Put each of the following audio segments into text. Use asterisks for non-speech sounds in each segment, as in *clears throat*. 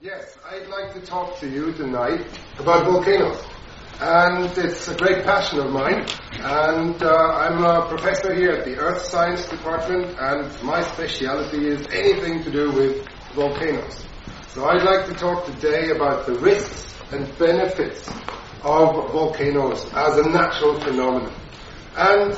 Yes, I'd like to talk to you tonight about volcanoes. And it's a great passion of mine. And uh, I'm a professor here at the Earth Science Department, and my specialty is anything to do with volcanoes. So I'd like to talk today about the risks and benefits of volcanoes as a natural phenomenon. And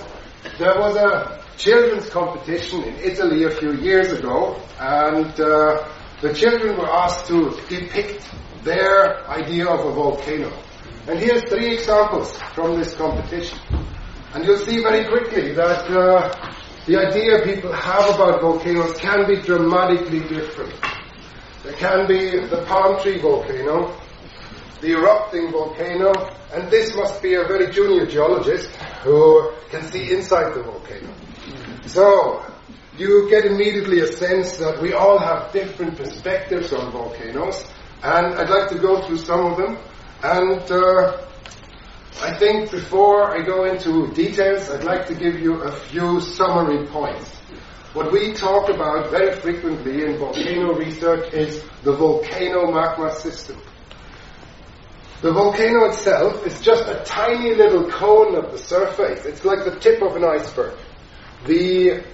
there was a children's competition in Italy a few years ago, and uh, the children were asked to depict their idea of a volcano. And here's three examples from this competition. And you'll see very quickly that uh, the idea people have about volcanoes can be dramatically different. There can be the palm tree volcano, the erupting volcano, and this must be a very junior geologist who can see inside the volcano. So, you get immediately a sense that we all have different perspectives on volcanoes, and I'd like to go through some of them. And uh, I think before I go into details, I'd like to give you a few summary points. What we talk about very frequently in volcano research is the volcano magma system. The volcano itself is just a tiny little cone of the surface. It's like the tip of an iceberg. The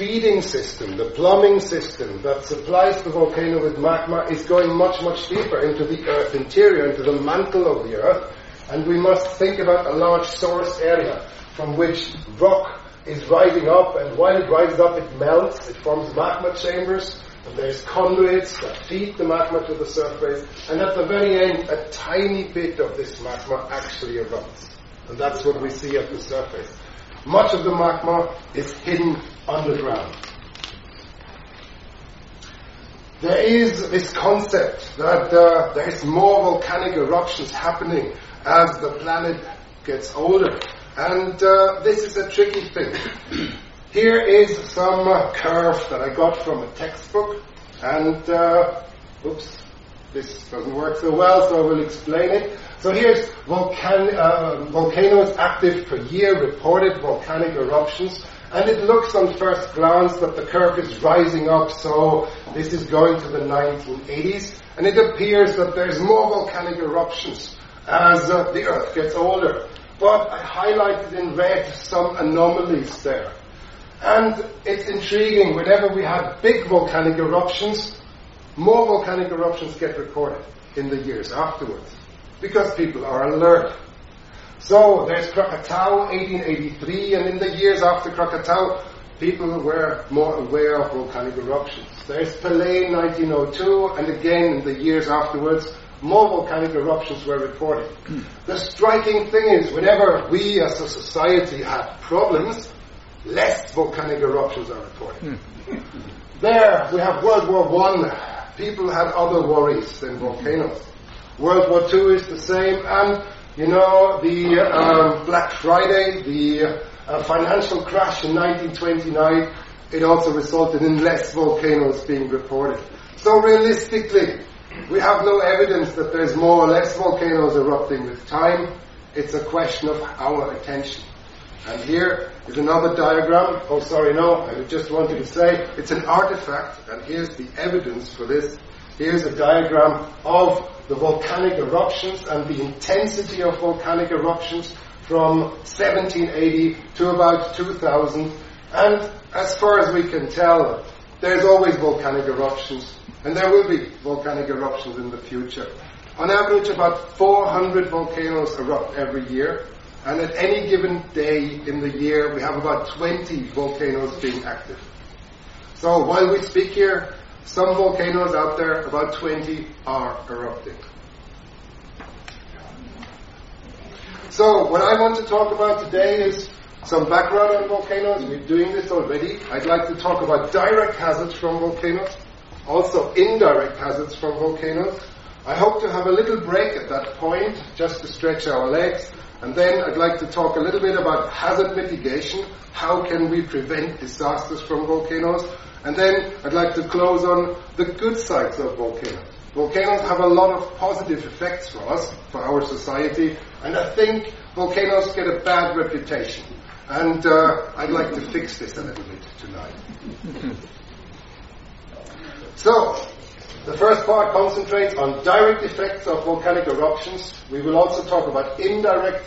feeding system, the plumbing system that supplies the volcano with magma is going much, much deeper into the earth interior, into the mantle of the earth, and we must think about a large source area from which rock is rising up, and while it rises up, it melts, it forms magma chambers, and there's conduits that feed the magma to the surface, and at the very end, a tiny bit of this magma actually erupts. And that's what we see at the surface. Much of the magma is hidden underground. There is this concept that uh, there is more volcanic eruptions happening as the planet gets older. And uh, this is a tricky thing. *clears throat* Here is some uh, curve that I got from a textbook. And, uh, oops, this doesn't work so well, so I will explain it. So here's volcan- uh, volcanoes active per year, reported volcanic eruptions. And it looks on first glance that the curve is rising up, so this is going to the 1980s. And it appears that there's more volcanic eruptions as uh, the Earth gets older. But I highlighted in red some anomalies there. And it's intriguing, whenever we have big volcanic eruptions, more volcanic eruptions get recorded in the years afterwards. Because people are alert. So there's Krakatau 1883, and in the years after Krakatau, people were more aware of volcanic eruptions. There's Pelée 1902, and again in the years afterwards, more volcanic eruptions were reported. Hmm. the striking thing is, whenever we as a society have problems, less volcanic eruptions are reported. Hmm. there we have World War One. People had other worries than volcanoes. World War II is the same, and you know the um, Black Friday, the uh, financial crash in 1929. It also resulted in less volcanoes being reported. So realistically, we have no evidence that there's more or less volcanoes erupting with time. It's a question of our attention. And here is another diagram. Oh, sorry, no, I just wanted to say it's an artifact, and here's the evidence for this. Here's a diagram of the volcanic eruptions and the intensity of volcanic eruptions from 1780 to about 2000. And as far as we can tell, there's always volcanic eruptions, and there will be volcanic eruptions in the future. On average, about 400 volcanoes erupt every year, and at any given day in the year, we have about 20 volcanoes being active. So while we speak here, some volcanoes out there, about 20, are erupting. So what I want to talk about today is some background on volcanoes. We're doing this already. I'd like to talk about direct hazards from volcanoes, also indirect hazards from volcanoes. I hope to have a little break at that point, just to stretch our legs. And then I'd like to talk a little bit about hazard mitigation. How can we prevent disasters from volcanoes? And then I'd like to close on the good sides of volcanoes. Volcanoes have a lot of positive effects for us, for our society, and I think volcanoes get a bad reputation. And uh, I'd like to fix this a little bit tonight. *laughs* so, The first part concentrates on direct effects of volcanic eruptions. We will also talk about indirect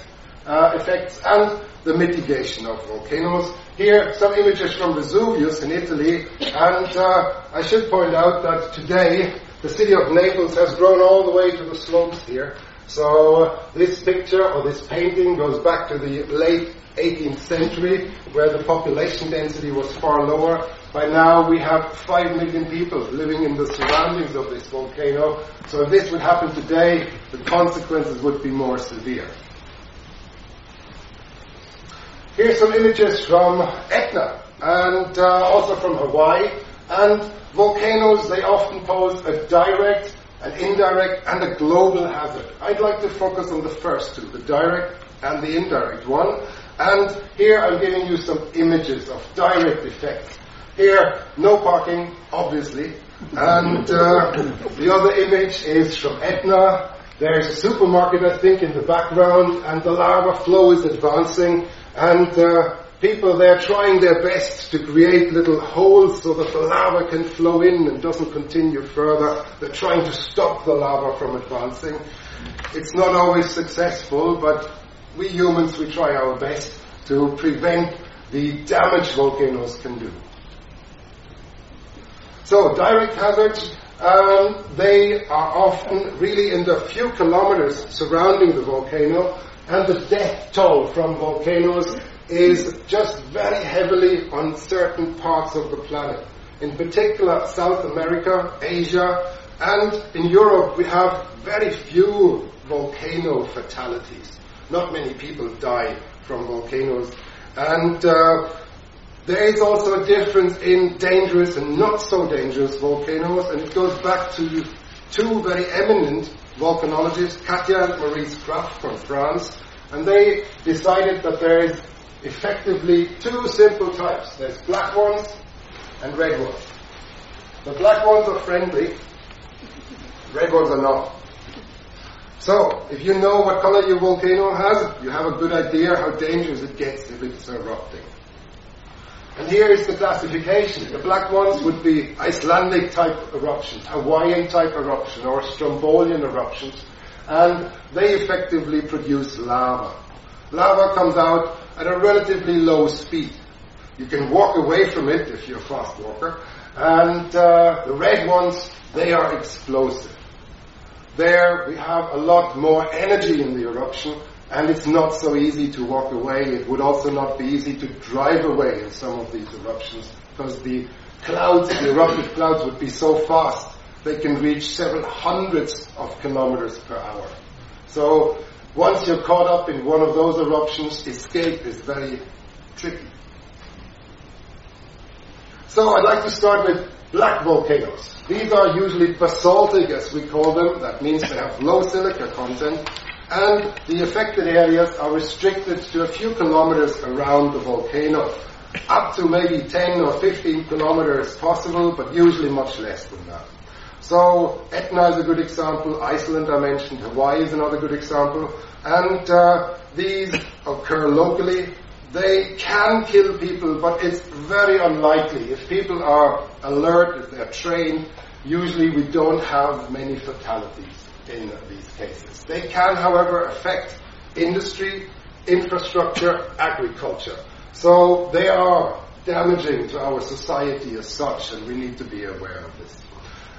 uh, effects and the mitigation of volcanoes. Here, some images from Vesuvius in Italy, and uh, I should point out that today the city of Naples has grown all the way to the slopes here. So this picture or this painting goes back to the late 18th century, where the population density was far lower. By now, we have 5 million people living in the surroundings of this volcano. So if this would happen today, the consequences would be more severe. Here's some images from Etna and uh, also from Hawaii. And volcanoes, they often pose a direct, an indirect, and a global hazard. I'd like to focus on the first two, the direct and the indirect one. And here I'm giving you some images of direct effects. Here, no parking, obviously. And uh, the other image is from Etna. There's a supermarket, I think, in the background, and the lava flow is advancing. And uh, people there trying their best to create little holes so that the lava can flow in and doesn't continue further. They're trying to stop the lava from advancing. It's not always successful, but we humans, we try our best to prevent the damage volcanoes can do. So direct hazards, um, they are often really in the few kilometers surrounding the volcano, and the death toll from volcanoes is just very heavily on certain parts of the planet. In particular, South America, Asia, and in Europe, we have very few volcano fatalities. Not many people die from volcanoes. And uh, there is also a difference in dangerous and not so dangerous volcanoes, and it goes back to two very eminent volcanologists, Katia and Maurice Krafft from France, and they decided that there is effectively two simple types. There's black ones and red ones. The black ones are friendly, red ones are not. So, if you know what color your volcano has, you have a good idea how dangerous it gets if it's erupting. And here is the classification. The black ones would be Icelandic type eruptions, Hawaiian type eruption, or Strombolian eruptions, and they effectively produce lava. Lava comes out at a relatively low speed. You can walk away from it if you're a fast walker, and uh, the red ones, they are explosive. There we have a lot more energy in the eruption, and it's not so easy to walk away. It would also not be easy to drive away in some of these eruptions because the clouds, the eruptive clouds would be so fast they can reach several hundreds of kilometers per hour. So once you're caught up in one of those eruptions, escape is very tricky. So I'd like to start with black volcanoes. These are usually basaltic, as we call them. That means they have low silica content and the affected areas are restricted to a few kilometers around the volcano. Up to maybe 10 or 15 kilometers possible, but usually much less than that. So Etna is a good example, Iceland I mentioned, Hawaii is another good example, and uh, these occur locally. They can kill people, but it's very unlikely. If people are alert, if they're trained, usually we don't have many fatalities in these cases. They can, however, affect industry, infrastructure, agriculture. So they are damaging to our society as such, and we need to be aware of this.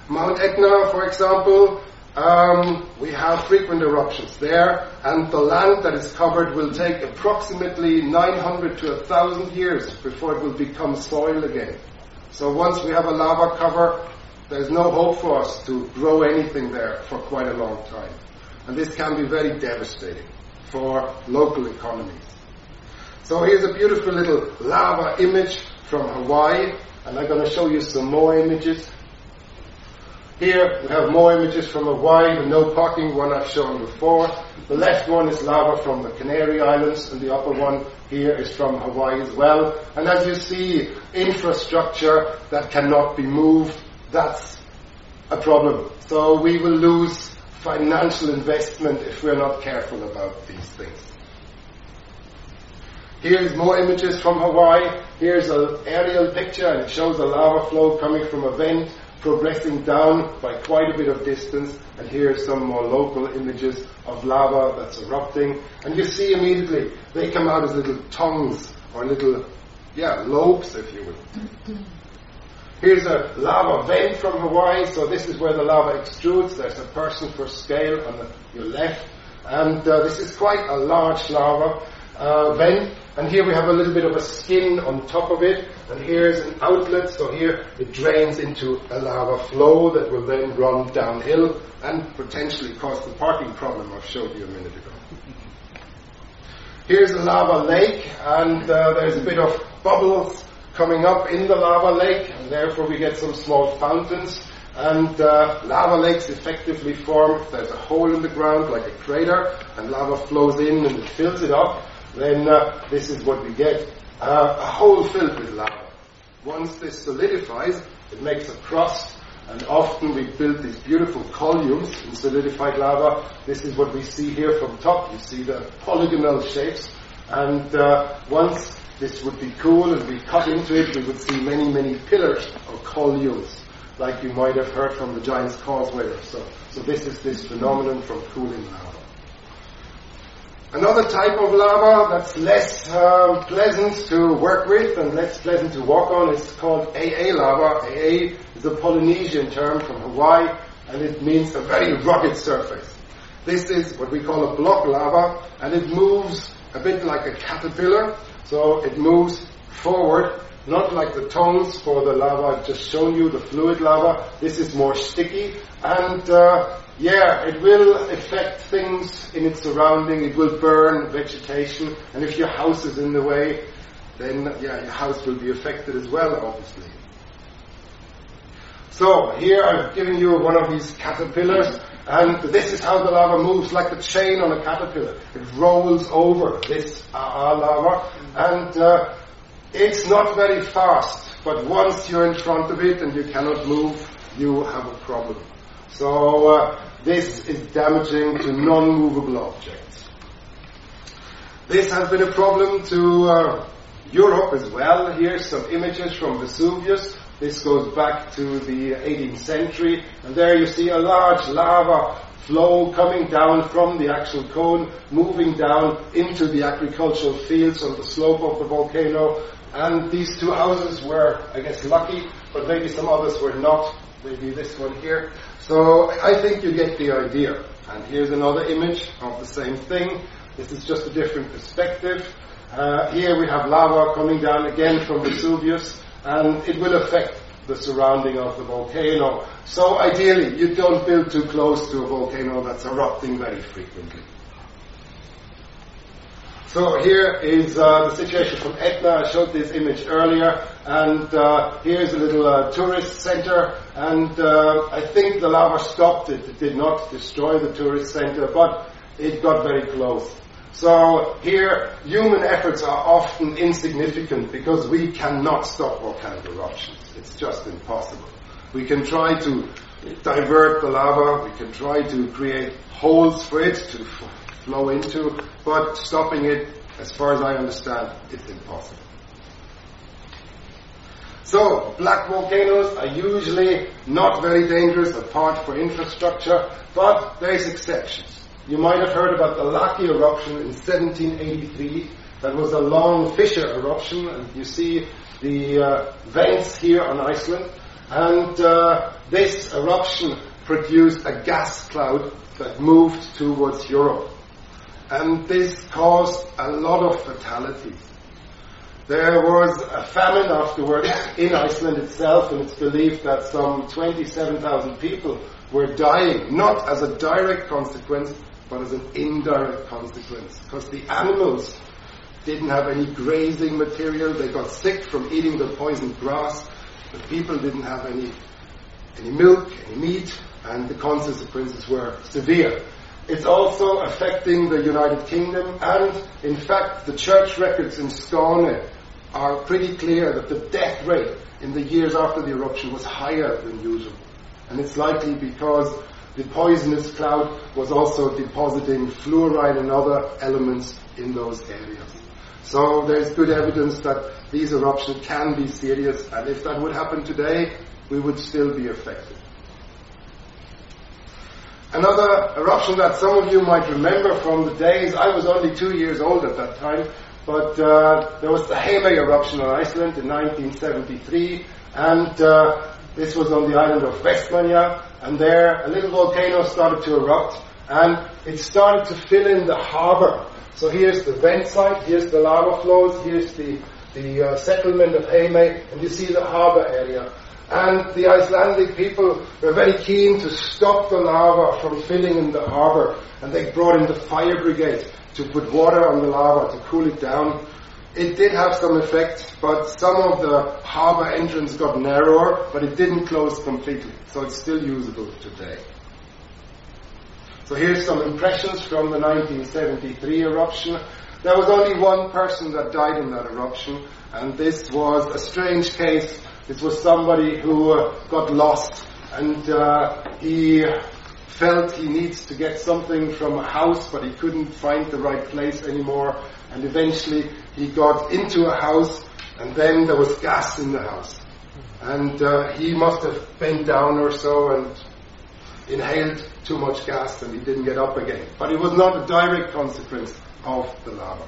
Mount Etna, for example, um, we have frequent eruptions there, and the land that is covered will take approximately 900 to 1,000 years before it will become soil again. So once we have a lava cover, there's no hope for us to grow anything there for quite a long time. And this can be very devastating for local economies. So here's a beautiful little lava image from Hawaii, and I'm going to show you some more images. Here we have more images from Hawaii, the no parking one I've shown before. The left one is lava from the Canary Islands, and the upper one here is from Hawaii as well. And as you see, infrastructure that cannot be moved that's a problem. So we will lose financial investment if we're not careful about these things. Here's more images from Hawaii. Here's an aerial picture and it shows a lava flow coming from a vent progressing down by quite a bit of distance. And here are some more local images of lava that's erupting. And you see immediately they come out as little tongues or little, yeah, lobes, if you will. Here's a lava vent from Hawaii, so this is where the lava extrudes. There's a person for scale on the, your left. And uh, this is quite a large lava uh, vent. And here we have a little bit of a skin on top of it. And here's an outlet, so here it drains into a lava flow that will then run downhill and potentially cause the parking problem I showed you a minute ago. Here's a lava lake, and uh, there's a bit of bubbles coming up in the lava lake, and therefore we get some small fountains. And uh, lava lakes effectively form there's a hole in the ground like a crater, and lava flows in and it fills it up. Then uh, this is what we get: uh, a hole filled with lava. Once this solidifies, it makes a crust, and often we build these beautiful columns in solidified lava. This is what we see here from top. You see the polygonal shapes, and uh, once this would be cool and we cut into it, we would see many, many pillars or columns, like you might have heard from the Giant's Causeway or so. So this is this phenomenon from cooling lava. Another type of lava that's less um, pleasant to work with and less pleasant to walk on is called AA lava. AA is a Polynesian term from Hawaii and it means a very rugged surface. This is what we call a block lava and it moves a bit like a caterpillar so it moves forward, not like the tones for the lava I've just shown you, the fluid lava. This is more sticky, and uh, yeah, it will affect things in its surrounding. It will burn vegetation, and if your house is in the way, then yeah, your house will be affected as well, obviously. So here I've given you one of these caterpillars. And this is how the lava moves, like the chain on a caterpillar. It rolls over this uh, lava, and uh, it's not very fast. But once you're in front of it and you cannot move, you have a problem. So uh, this is damaging to non-movable objects. This has been a problem to uh, Europe as well. Here's some images from Vesuvius. This goes back to the 18th century, and there you see a large lava flow coming down from the actual cone, moving down into the agricultural fields on the slope of the volcano. And these two houses were, I guess, lucky, but maybe some others were not. Maybe this one here. So I think you get the idea. And here's another image of the same thing. This is just a different perspective. Uh, here we have lava coming down again from Vesuvius and it will affect the surrounding of the volcano. So ideally, you don't build too close to a volcano that's erupting very frequently. So here is uh, the situation from Etna. I showed this image earlier, and uh, here's a little uh, tourist center. And uh, I think the lava stopped it. It did not destroy the tourist center, but it got very close. So here, human efforts are often insignificant because we cannot stop volcanic eruptions. It's just impossible. We can try to divert the lava, we can try to create holes for it to f- flow into, but stopping it, as far as I understand, it's impossible. So, black volcanoes are usually not very dangerous apart for infrastructure, but there's exceptions. You might have heard about the Laki eruption in 1783. That was a long fissure eruption, and you see the uh, vents here on Iceland. And uh, this eruption produced a gas cloud that moved towards Europe. And this caused a lot of fatalities. There was a famine afterwards in Iceland itself, and it's believed that some 27,000 people were dying, not as a direct consequence, but as an indirect consequence. Because the animals didn't have any grazing material, they got sick from eating the poisoned grass, the people didn't have any, any milk, any meat, and the consequences were severe. It's also affecting the United Kingdom, and in fact, the church records in Skåne are pretty clear that the death rate in the years after the eruption was higher than usual. And it's likely because the poisonous cloud was also depositing fluoride and other elements in those areas. So there's good evidence that these eruptions can be serious, and if that would happen today, we would still be affected. Another eruption that some of you might remember from the days, I was only two years old at that time, but uh, there was the Heimaey eruption on Iceland in 1973, and uh, this was on the island of Vestmannaeyja, and there a little volcano started to erupt, and it started to fill in the harbor. So here's the vent site, here's the lava flows, here's the, the uh, settlement of Heimaey, and you see the harbor area. And the Icelandic people were very keen to stop the lava from filling in the harbor. And they brought in the fire brigade to put water on the lava to cool it down. It did have some effect, but some of the harbor entrance got narrower, but it didn't close completely. So it's still usable today. So here's some impressions from the 1973 eruption. There was only one person that died in that eruption, and this was a strange case this was somebody who uh, got lost and uh, he felt he needs to get something from a house, but he couldn't find the right place anymore. And eventually he got into a house, and then there was gas in the house. And uh, he must have bent down or so and inhaled too much gas, and he didn't get up again. But it was not a direct consequence of the lava.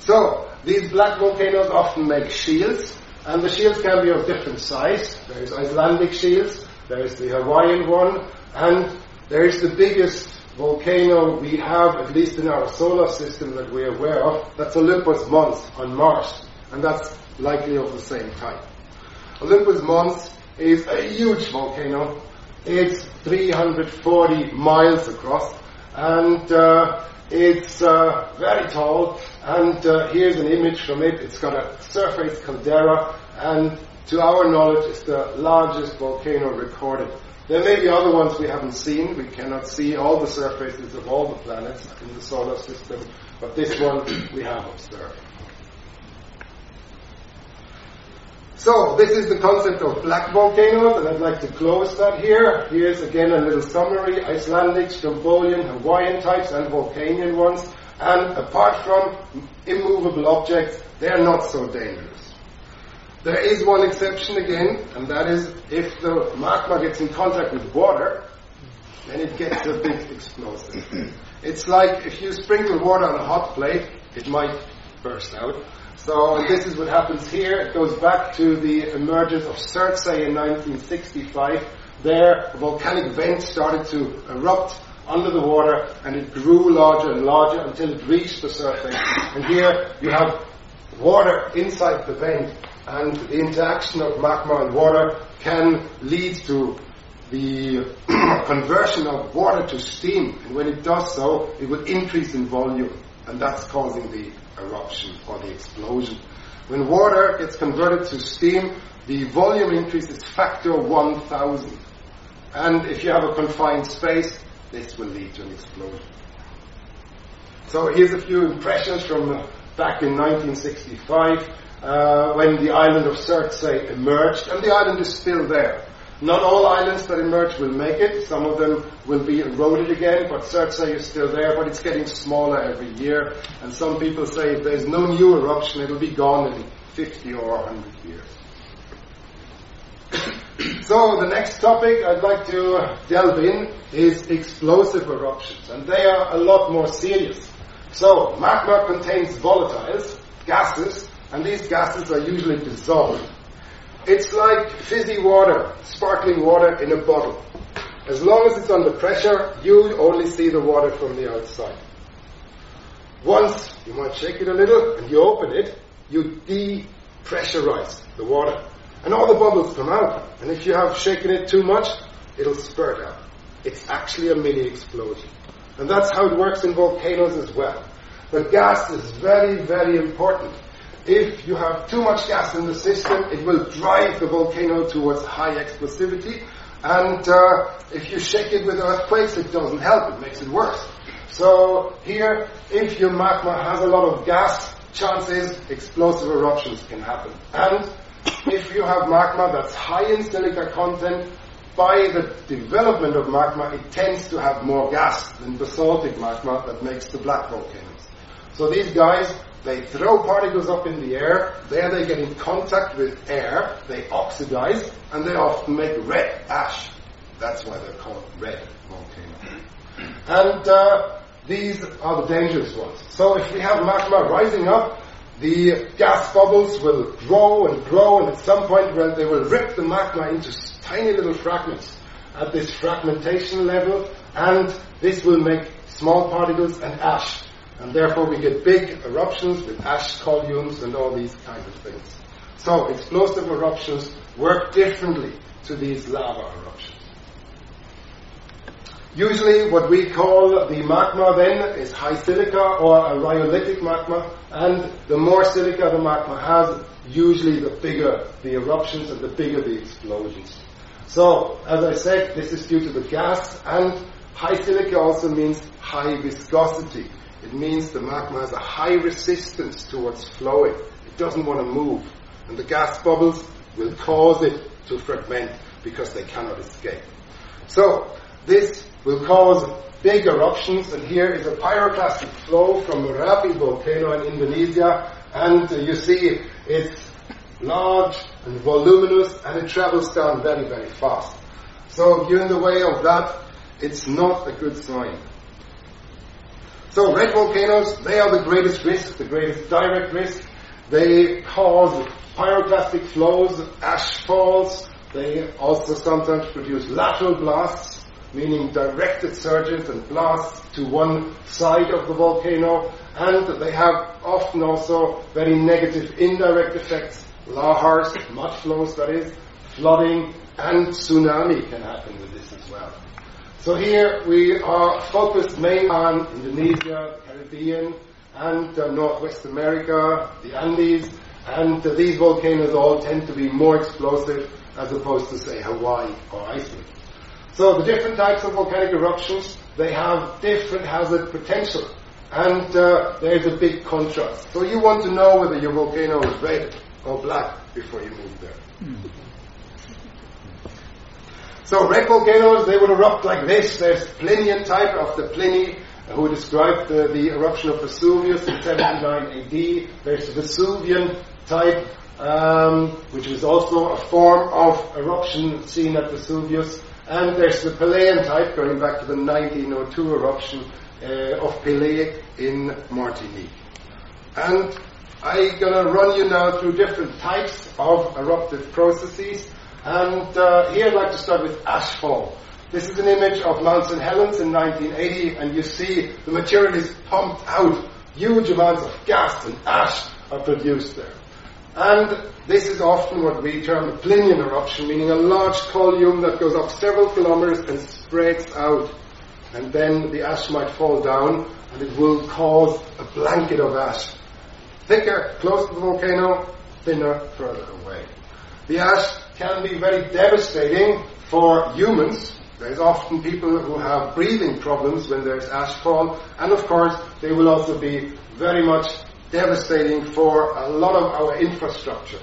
So, these black volcanoes often make shields, and the shields can be of different size. There is Icelandic shields, there is the Hawaiian one, and there is the biggest volcano we have, at least in our solar system that we're aware of. That's Olympus Mons on Mars, and that's likely of the same type. Olympus Mons is a huge volcano. It's 340 miles across, and uh, it's uh, very tall, and uh, here's an image from it. It's got a surface caldera, and to our knowledge, it's the largest volcano recorded. There may be other ones we haven't seen. We cannot see all the surfaces of all the planets in the solar system, but this one we have observed. So, this is the concept of black volcanoes, and I'd like to close that here. Here's again a little summary Icelandic, Strombolian, Hawaiian types, and Vulcanian ones. And apart from immovable objects, they're not so dangerous. There is one exception again, and that is if the magma gets in contact with water, then it gets a big explosion. *clears throat* it's like if you sprinkle water on a hot plate, it might burst out. So this is what happens here. It goes back to the emergence of Surtsey in 1965. There, a volcanic vent started to erupt under the water and it grew larger and larger until it reached the surface. And here you have water inside the vent and the interaction of magma and water can lead to the *clears throat* conversion of water to steam. And when it does so, it will increase in volume and that's causing the eruption or the explosion. When water gets converted to steam, the volume increases factor 1000. And if you have a confined space, this will lead to an explosion. So here's a few impressions from uh, back in 1965 uh, when the island of Surtsey emerged, and the island is still there. Not all islands that emerge will make it. Some of them will be eroded again, but Surtsey is still there, but it's getting smaller every year. And some people say if there's no new eruption, it'll be gone in 50 or 100 years. *coughs* so the next topic I'd like to delve in is explosive eruptions, and they are a lot more serious. So magma contains volatiles, gases, and these gases are usually dissolved. It's like fizzy water, sparkling water in a bottle. As long as it's under pressure, you only see the water from the outside. Once you might shake it a little and you open it, you depressurize the water. And all the bubbles come out. And if you have shaken it too much, it'll spurt out. It's actually a mini explosion. And that's how it works in volcanoes as well. The gas is very, very important if you have too much gas in the system, it will drive the volcano towards high explosivity. And uh, if you shake it with earthquakes, it doesn't help, it makes it worse. So here, if your magma has a lot of gas, chances explosive eruptions can happen. And if you have magma that's high in silica content, by the development of magma, it tends to have more gas than basaltic magma that makes the black volcanoes. So these guys they throw particles up in the air, there they get in contact with air, they oxidize, and they often make red ash. That's why they're called red volcanoes. *clears throat* And uh, these are the dangerous ones. So if we have magma rising up, the gas bubbles will grow and grow, and at some point they will rip the magma into tiny little fragments at this fragmentation level, and this will make small particles and ash. And therefore we get big eruptions with ash columns and all these kind of things. So explosive eruptions work differently to these lava eruptions. Usually what we call the magma then is high silica or a rhyolitic magma and the more silica the magma has, usually the bigger the eruptions and the bigger the explosions. So, as I said, this is due to the gas and high silica also means high viscosity. It means the magma has a high resistance towards flowing. It doesn't want to move. And the gas bubbles will cause it to fragment because they cannot escape. So, this will cause big eruptions, and here is a pyroclastic flow from a Merapi volcano in Indonesia, and uh, you see it's large and voluminous, and it travels down very, very fast. So in the way of that, it's not a good sign. So red volcanoes, they are the greatest risk, the greatest direct risk. They cause pyroclastic flows, ash falls. They also sometimes produce lateral blasts, meaning directed surges and blasts to one side of the volcano, and they have often also very negative indirect effects, lahars, mud flows that is, flooding, and tsunami can happen with this as well. So here we are focused mainly on Indonesia, Caribbean, and uh, Northwest America, the Andes, and uh, these volcanoes all tend to be more explosive as opposed to, say, Hawaii or Iceland. So the different types of volcanic eruptions, they have different hazard potential. And uh, there's a big contrast. So you want to know whether your volcano is red or black before you move there. Mm. So red volcanoes, they would erupt like this. There's Plinian type of the Pliny who described the, the eruption of Vesuvius in 79 AD. There's the Vesuvian type, um, which was also a form of eruption seen at Vesuvius. And there's the Pelean type, going back to the 1902 eruption uh, of Pelée in Martinique. And I'm going to run you now through different types of eruptive processes. And uh, here I'd like to start with ashfall. This is an image of Mount St. Helens in 1980, and you see the material is pumped out. Huge amounts of gas and ash are produced there. And this is often what we term a Plinian eruption, meaning a large column that goes up several kilometers and spreads out. And then the ash might fall down and it will cause a blanket of ash. Thicker close to the volcano, thinner further away. The ash can be very devastating for humans. There's often people who have breathing problems when there's ash fall, and of course, they will also be very much devastating for a lot of our infrastructure.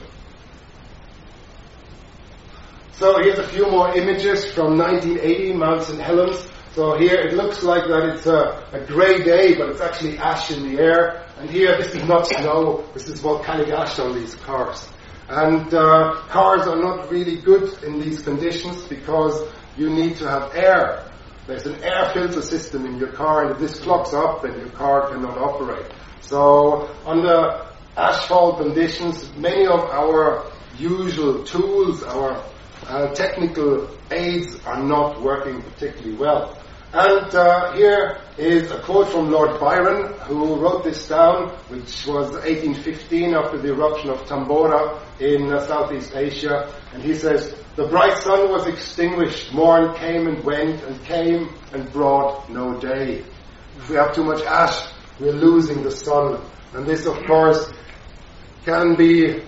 So here's a few more images from 1980, Mount St. Helens. So here it looks like that it's a, a grey day, but it's actually ash in the air. And here, this is not snow, this is volcanic ash on these cars. And uh, cars are not really good in these conditions because you need to have air. There's an air filter system in your car, and if this clogs up, then your car cannot operate. So under ashfall conditions, many of our usual tools, our uh, technical aids are not working particularly well. And uh, here is a quote from Lord Byron, who wrote this down, which was 1815 after the eruption of Tambora in uh, Southeast Asia. And he says, The bright sun was extinguished, morn came and went, and came and brought no day. If we have too much ash, we're losing the sun. And this, of course, can be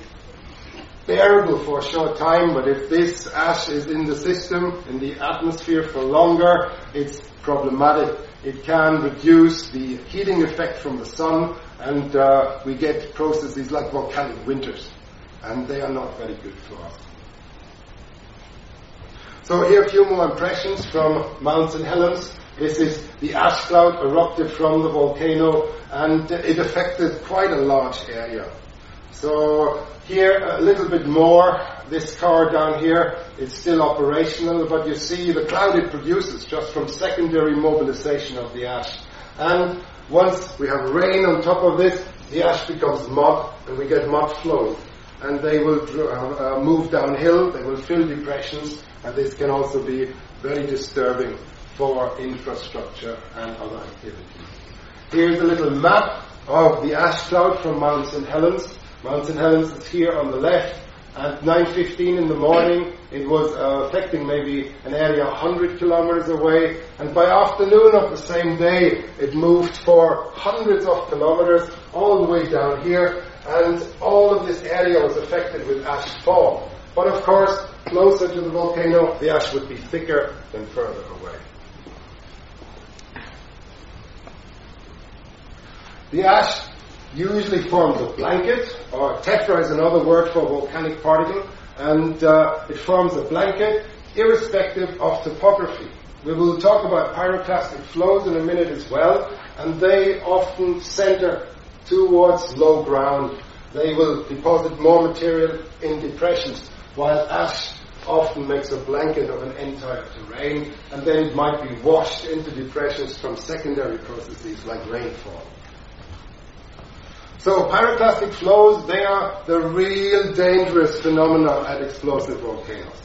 bearable for a short time, but if this ash is in the system, in the atmosphere for longer, it's problematic. It can reduce the heating effect from the sun, and uh, we get processes like volcanic winters, and they are not very good for us. So here a few more impressions from Mount St. Helens. This is the ash cloud erupted from the volcano and it affected quite a large area. So here a little bit more. This car down here is still operational, but you see the cloud it produces just from secondary mobilization of the ash. And once we have rain on top of this, the ash becomes mud and we get mud flows. And they will uh, uh, move downhill, they will fill depressions, and this can also be very disturbing for infrastructure and other activities. Here's a little map of the ash cloud from Mount St. Helens. Mount St. Helens is here on the left. At 9.15 in the morning, it was uh, affecting maybe an area 100 kilometers away. And by afternoon of the same day, it moved for hundreds of kilometers all the way down here. And all of this area was affected with ash fall. But of course, closer to the volcano, the ash would be thicker than further away. The ash usually forms a blanket, or tephra is another word for volcanic particle, and uh, it forms a blanket irrespective of topography. We will talk about pyroclastic flows in a minute as well, and they often center towards low ground. They will deposit more material in depressions, while ash often makes a blanket of an entire terrain, and then it might be washed into depressions from secondary processes like rainfall. So pyroclastic flows, they are the real dangerous phenomena at explosive volcanoes.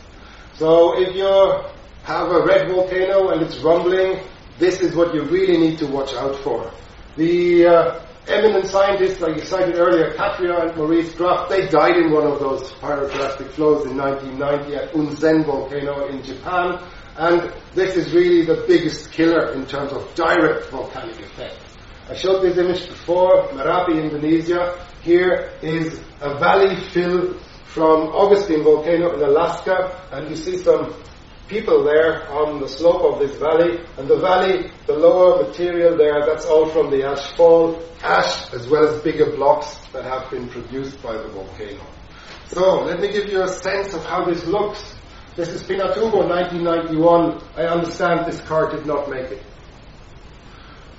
So if you have a red volcano and it's rumbling, this is what you really need to watch out for. The uh, eminent scientists, like you cited earlier, Katia and Maurice Krafft, they died in one of those pyroclastic flows in 1990 at Unzen volcano in Japan. And this is really the biggest killer in terms of direct volcanic effect. I showed this image before, Merapi, Indonesia. Here is a valley fill from Augustine volcano in Alaska, and you see some people there on the slope of this valley. And the valley, the lower material there, that's all from the ash fall, ash as well as bigger blocks that have been produced by the volcano. So let me give you a sense of how this looks. This is Pinatubo 1991. I understand this car did not make it.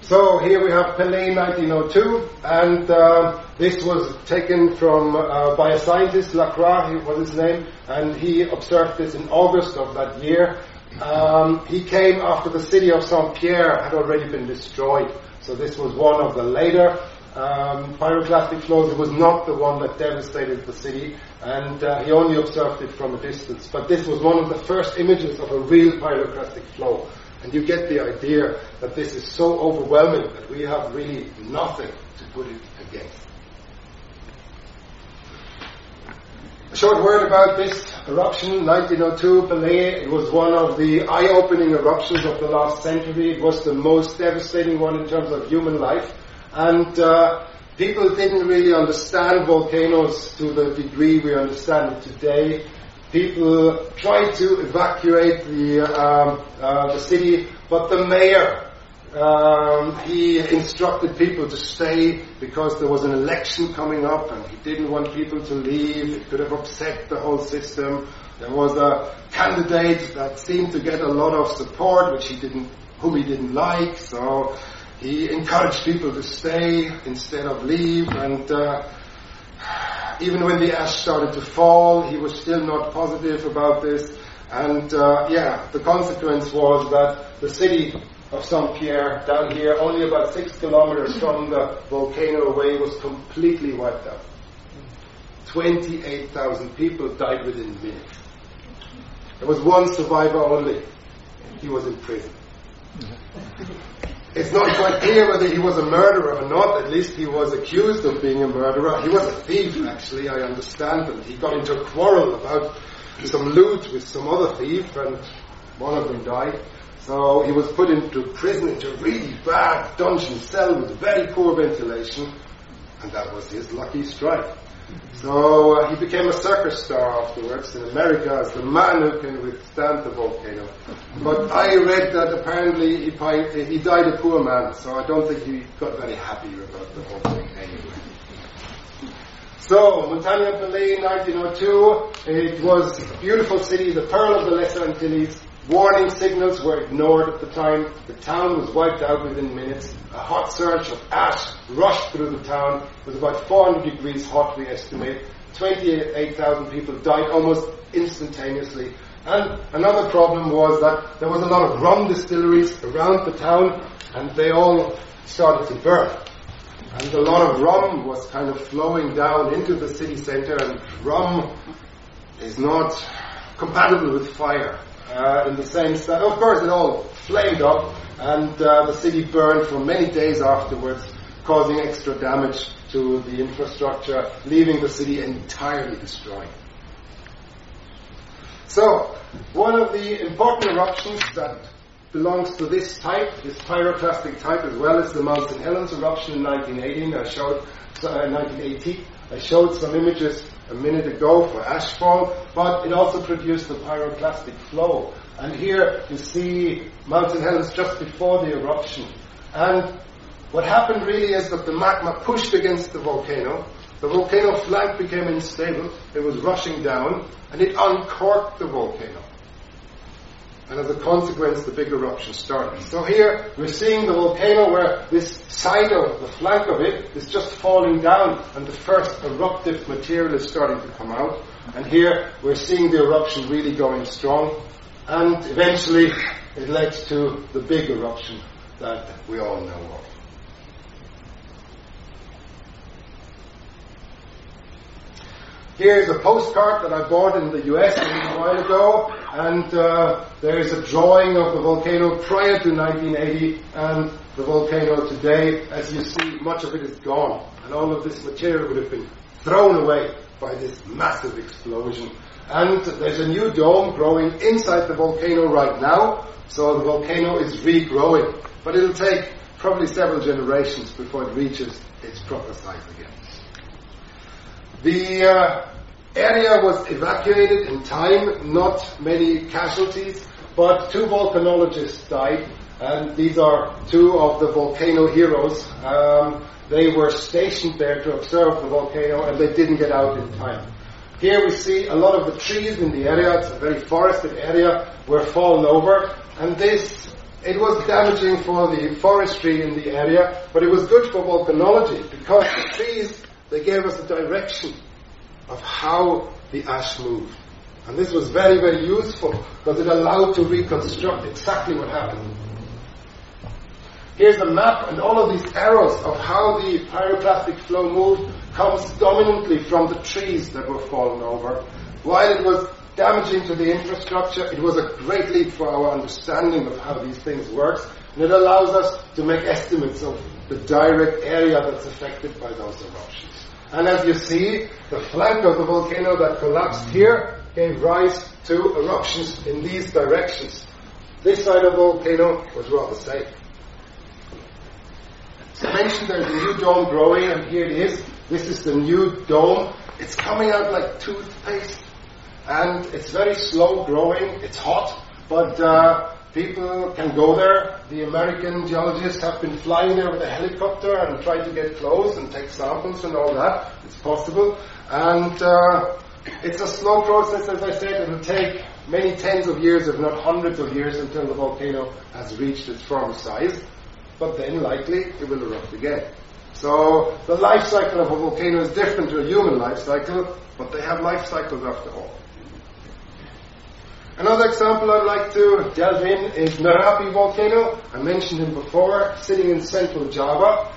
So here we have Pelée 1902, and uh, this was taken from uh, by a scientist, Lacroix was his name, and he observed this in August of that year. Um, he came after the city of Saint Pierre had already been destroyed, so this was one of the later um, pyroclastic flows. It was not the one that devastated the city, and uh, he only observed it from a distance. But this was one of the first images of a real pyroclastic flow. And you get the idea that this is so overwhelming that we have really nothing to put it against. A short word about this eruption, 1902, Pelée. It was one of the eye-opening eruptions of the last century. It was the most devastating one in terms of human life. And uh, people didn't really understand volcanoes to the degree we understand it today people tried to evacuate the, um, uh, the city, but the mayor um, he instructed people to stay because there was an election coming up and he didn't want people to leave. It could have upset the whole system. There was a candidate that seemed to get a lot of support, which he didn't, whom he didn't like. So he encouraged people to stay instead of leave. And uh, even when the ash started to fall, he was still not positive about this. And uh, yeah, the consequence was that the city of Saint Pierre down here, only about six kilometers from the volcano away, was completely wiped out. 28,000 people died within minutes. There was one survivor only. He was in prison. It's not quite clear whether he was a murderer or not. At least he was accused of being a murderer. He was a thief, actually, I understand. And he got into a quarrel about some loot with some other thief, and one of them died. So he was put into prison, into a really bad dungeon cell with very poor ventilation, and that was his lucky strike. So uh, he became a circus star afterwards in America as the man who can withstand the volcano. But I read that apparently he, he died a poor man, so I don't think he got very happy about the whole thing anyway. So, Montagne Pelée, 1902, it was a beautiful city, the pearl of the Lesser Antilles, Warning signals were ignored at the time. The town was wiped out within minutes. A hot surge of ash rushed through the town. It was about 400 degrees hot, we estimate. 28,000 people died almost instantaneously. And another problem was that there was a lot of rum distilleries around the town, and they all started to burn. And a lot of rum was kind of flowing down into the city center, and rum is not compatible with fire uh, in the same style. Of course, it all flamed up, and uh, the city burned for many days afterwards, causing extra damage to the infrastructure, leaving the city entirely destroyed. So, one of the important eruptions that belongs to this type, this pyroclastic type, as well as the Mount St. Helens eruption in 1918. I showed uh, 1980. I showed some images a minute ago for ashfall, but it also produced the pyroclastic flow. And here you see Mount St. Helens just before the eruption. And what happened really is that the magma pushed against the volcano. The volcano flank became unstable. It was rushing down, and it uncorked the volcano. And as a consequence, the big eruption started. So here we're seeing the volcano where this side of the flank of it is just falling down, and the first eruptive material is starting to come out. And here we're seeing the eruption really going strong, and eventually it led to the big eruption that we all know of. Here's a postcard that I bought in the US a little while ago, and uh, there's a drawing of the volcano prior to 1980 and the volcano today. As you see, much of it is gone, and all of this material would have been thrown away by this massive explosion. And there's a new dome growing inside the volcano right now, so the volcano is regrowing. But it'll take probably several generations before it reaches its proper size again. The uh, area was evacuated in time, not many casualties, but two volcanologists died, and these are two of the volcano heroes. Um, they were stationed there to observe the volcano, and they didn't get out in time. Here we see a lot of the trees in the area, it's a very forested area, were fallen over, and this it was damaging for the forestry in the area, but it was good for volcanology because the trees they gave us a direction of how the ash moved. And this was very, very useful because it allowed to reconstruct exactly what happened. Here's a map and all of these arrows of how the pyroclastic flow moved comes dominantly from the trees that were fallen over. While it was damaging to the infrastructure, it was a great leap for our understanding of how these things work, and it allows us to make estimates of the direct area that's affected by those eruptions. And as you see, the flank of the volcano that collapsed here gave rise to eruptions in these directions. This side of the volcano was rather safe. As I mentioned, there's a new dome growing, and here it is. This is the new dome. It's coming out like toothpaste, and it's very slow growing. It's hot, but uh, People can go there. The American geologists have been flying there with a helicopter and trying to get close and take samples and all that. It's possible. And uh, it's a slow process, as I said. It will take many tens of years, if not hundreds of years, until the volcano has reached its former size. But then, likely, it will erupt again. So, the life cycle of a volcano is different to a human life cycle, but they have life cycles after all. Another example I'd like to delve in is Merapi volcano. I mentioned him before, sitting in central Java.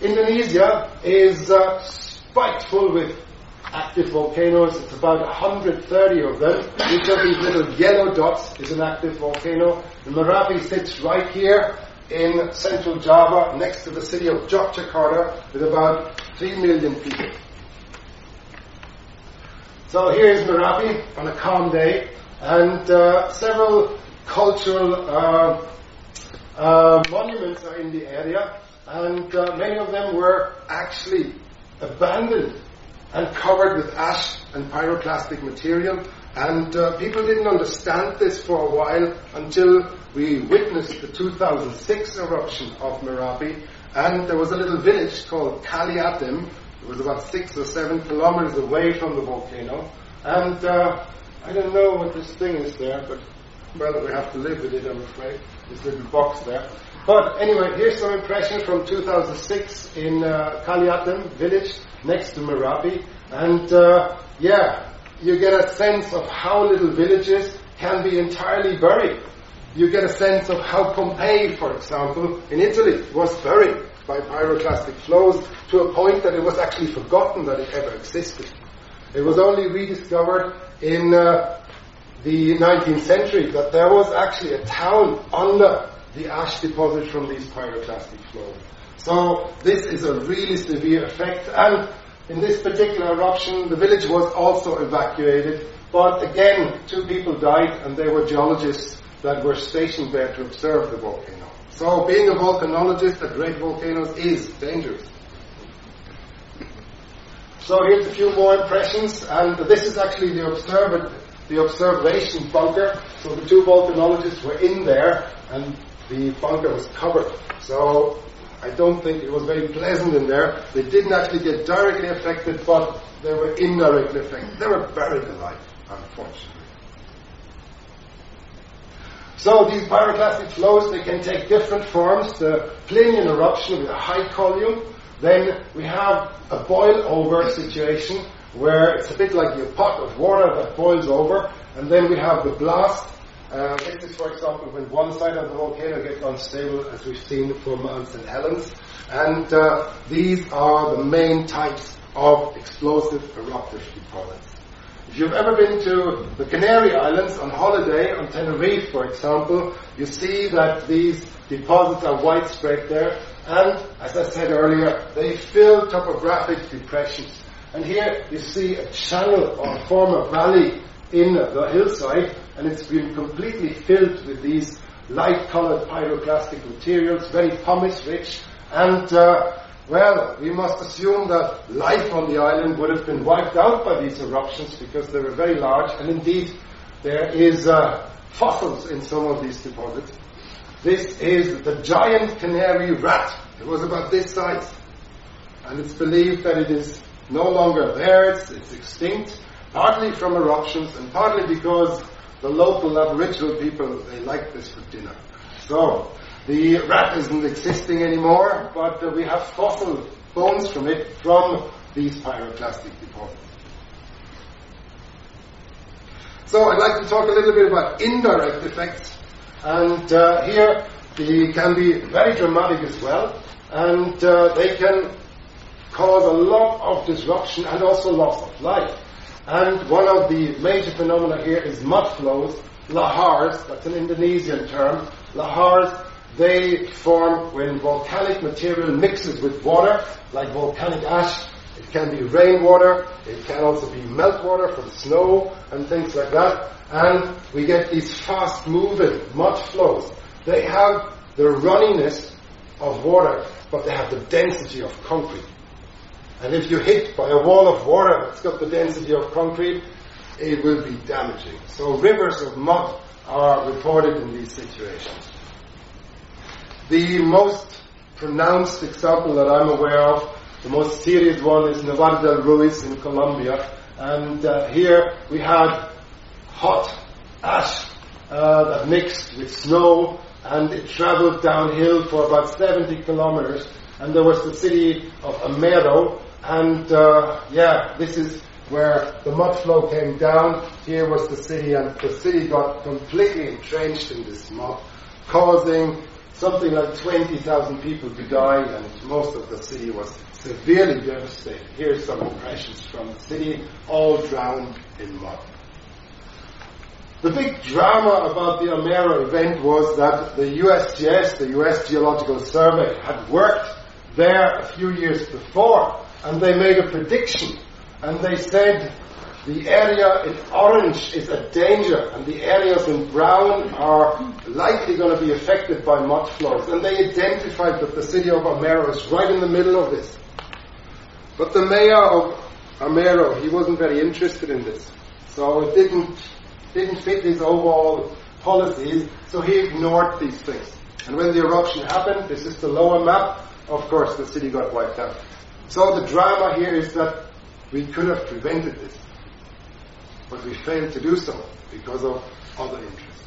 Indonesia is uh, spiked full with active volcanoes. It's about 130 of them. Each of these little yellow dots is an active volcano. The Merapi sits right here in central Java next to the city of Yogyakarta with about 3 million people. So here is Merapi on a calm day and uh, several cultural uh, uh, monuments are in the area, and uh, many of them were actually abandoned and covered with ash and pyroclastic material. And uh, people didn't understand this for a while until we witnessed the 2006 eruption of Merapi. And there was a little village called Kaliadem. It was about six or seven kilometers away from the volcano. And uh, I don't know what this thing is there, but well, we have to live with it, I'm afraid. This little box there. But anyway, here's some impression from 2006 in uh, Kaliadem village next to Merapi. And uh, yeah, you get a sense of how little villages can be entirely buried. You get a sense of how Pompeii, for example, in Italy was buried by pyroclastic flows to a point that it was actually forgotten that it ever existed. It was only rediscovered in uh, the 19th century that there was actually a town under the ash deposit from these pyroclastic flows. So this is a really severe effect and in this particular eruption the village was also evacuated but again two people died and they were geologists that were stationed there to observe the volcano. So being a volcanologist at great volcanoes is dangerous. So here's a few more impressions and this is actually the observer the observation bunker. So the two volcanologists were in there and the bunker was covered. So I don't think it was very pleasant in there. They didn't actually get directly affected, but they were indirectly affected. They were buried alive, unfortunately. So these pyroclastic flows, they can take different forms. The Plinian eruption with a high column. Then we have a boil over situation where it's a bit like a pot of water that boils over. And then we have the blast uh, this is, for example, when one side of the volcano gets unstable, as we've seen for Mount St. Helens. And uh, these are the main types of explosive eruptive deposits. If you've ever been to the Canary Islands on holiday, on Tenerife, for example, you see that these deposits are widespread there. And, as I said earlier, they fill topographic depressions. And here you see a channel or a former valley in the hillside, and it's been completely filled with these light-colored pyroclastic materials, very pumice-rich, and uh, well, we must assume that life on the island would have been wiped out by these eruptions because they were very large, and indeed there is uh, fossils in some of these deposits. This is the giant canary rat. It was about this size, and it's believed that it is no longer there. It's, it's extinct partly from eruptions and partly because the local Aboriginal people, they like this for dinner. So, the rat isn't existing anymore, but uh, we have fossil bones from it from these pyroclastic deposits. So I'd like to talk a little bit about indirect effects, and uh, here they can be very dramatic as well, and uh, they can cause a lot of disruption and also loss of life. And one of the major phenomena here is mud flows, lahars, that's an Indonesian term. Lahars, they form when volcanic material mixes with water, like volcanic ash. It can be rainwater, it can also be meltwater from snow and things like that. And we get these fast moving mud flows. They have the runniness of water, but they have the density of concrete. And if you're hit by a wall of water that's got the density of concrete, it will be damaging. So rivers of mud are reported in these situations. The most pronounced example that I'm aware of, the most serious one is Nevado del Ruiz in Colombia. And uh, here we had hot ash uh, that mixed with snow and it traveled downhill for about 70 kilometers. And there was the city of Armero and uh, yeah, this is where the mud flow came down. Here was the city, and the city got completely entrenched in this mud, causing something like 20,000 people to die, and most of the city was severely devastated. Here's some impressions from the city, all drowned in mud. The big drama about the Armero event was that the USGS, the US Geological Survey, had worked there a few years before and they made a prediction and they said the area in orange is a danger and the areas in brown are likely going to be affected by mud flows. And they identified that the city of Armero is right in the middle of this. But the mayor of Armero, he wasn't very interested in this. So it didn't, didn't fit his overall policies, so he ignored these things. And when the eruption happened, this is the lower map, of course the city got wiped out. So the drama here is that we could have prevented this, but we failed to do so because of other interests.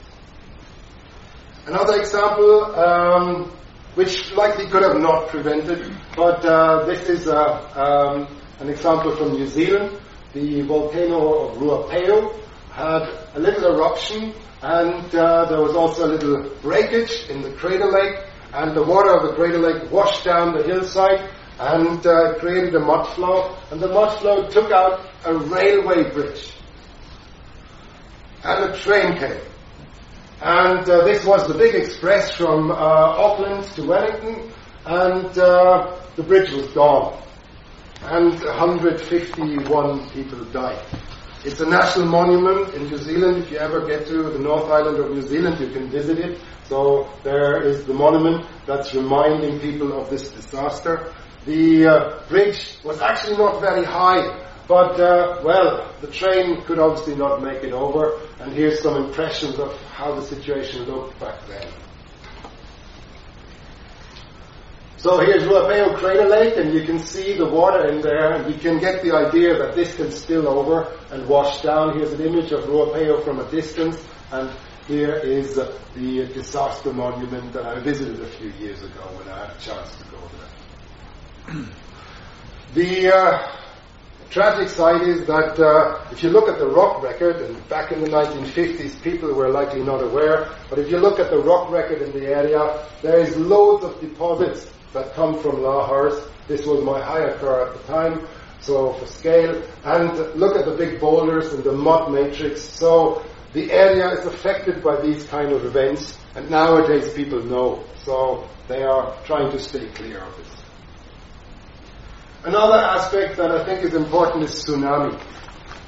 Another example, um, which likely could have not prevented, but uh, this is uh, um, an example from New Zealand. The volcano of Ruapehu had a little eruption, and uh, there was also a little breakage in the crater lake, and the water of the crater lake washed down the hillside and uh, created a mud flow, and the mud flow took out a railway bridge, and a train came. And uh, this was the big express from uh, Auckland to Wellington, and uh, the bridge was gone. And 151 people died. It's a national monument in New Zealand. If you ever get to the North Island of New Zealand, you can visit it. So there is the monument that's reminding people of this disaster. The uh, bridge was actually not very high, but uh, well, the train could obviously not make it over, and here's some impressions of how the situation looked back then. So here's Ruapehu Crater Lake, and you can see the water in there, and you can get the idea that this can spill over and wash down. Here's an image of Ruapehu from a distance, and here is the disaster monument that I visited a few years ago when I had a chance to go there. *clears throat* the uh, tragic side is that uh, if you look at the rock record, and back in the 1950s, people were likely not aware, but if you look at the rock record in the area, there is loads of deposits that come from Lahars. This was my Hayakar at the time, so for scale. And look at the big boulders and the mud matrix. So the area is affected by these kind of events, and nowadays people know. So they are trying to stay clear of this. Another aspect that I think is important is tsunami.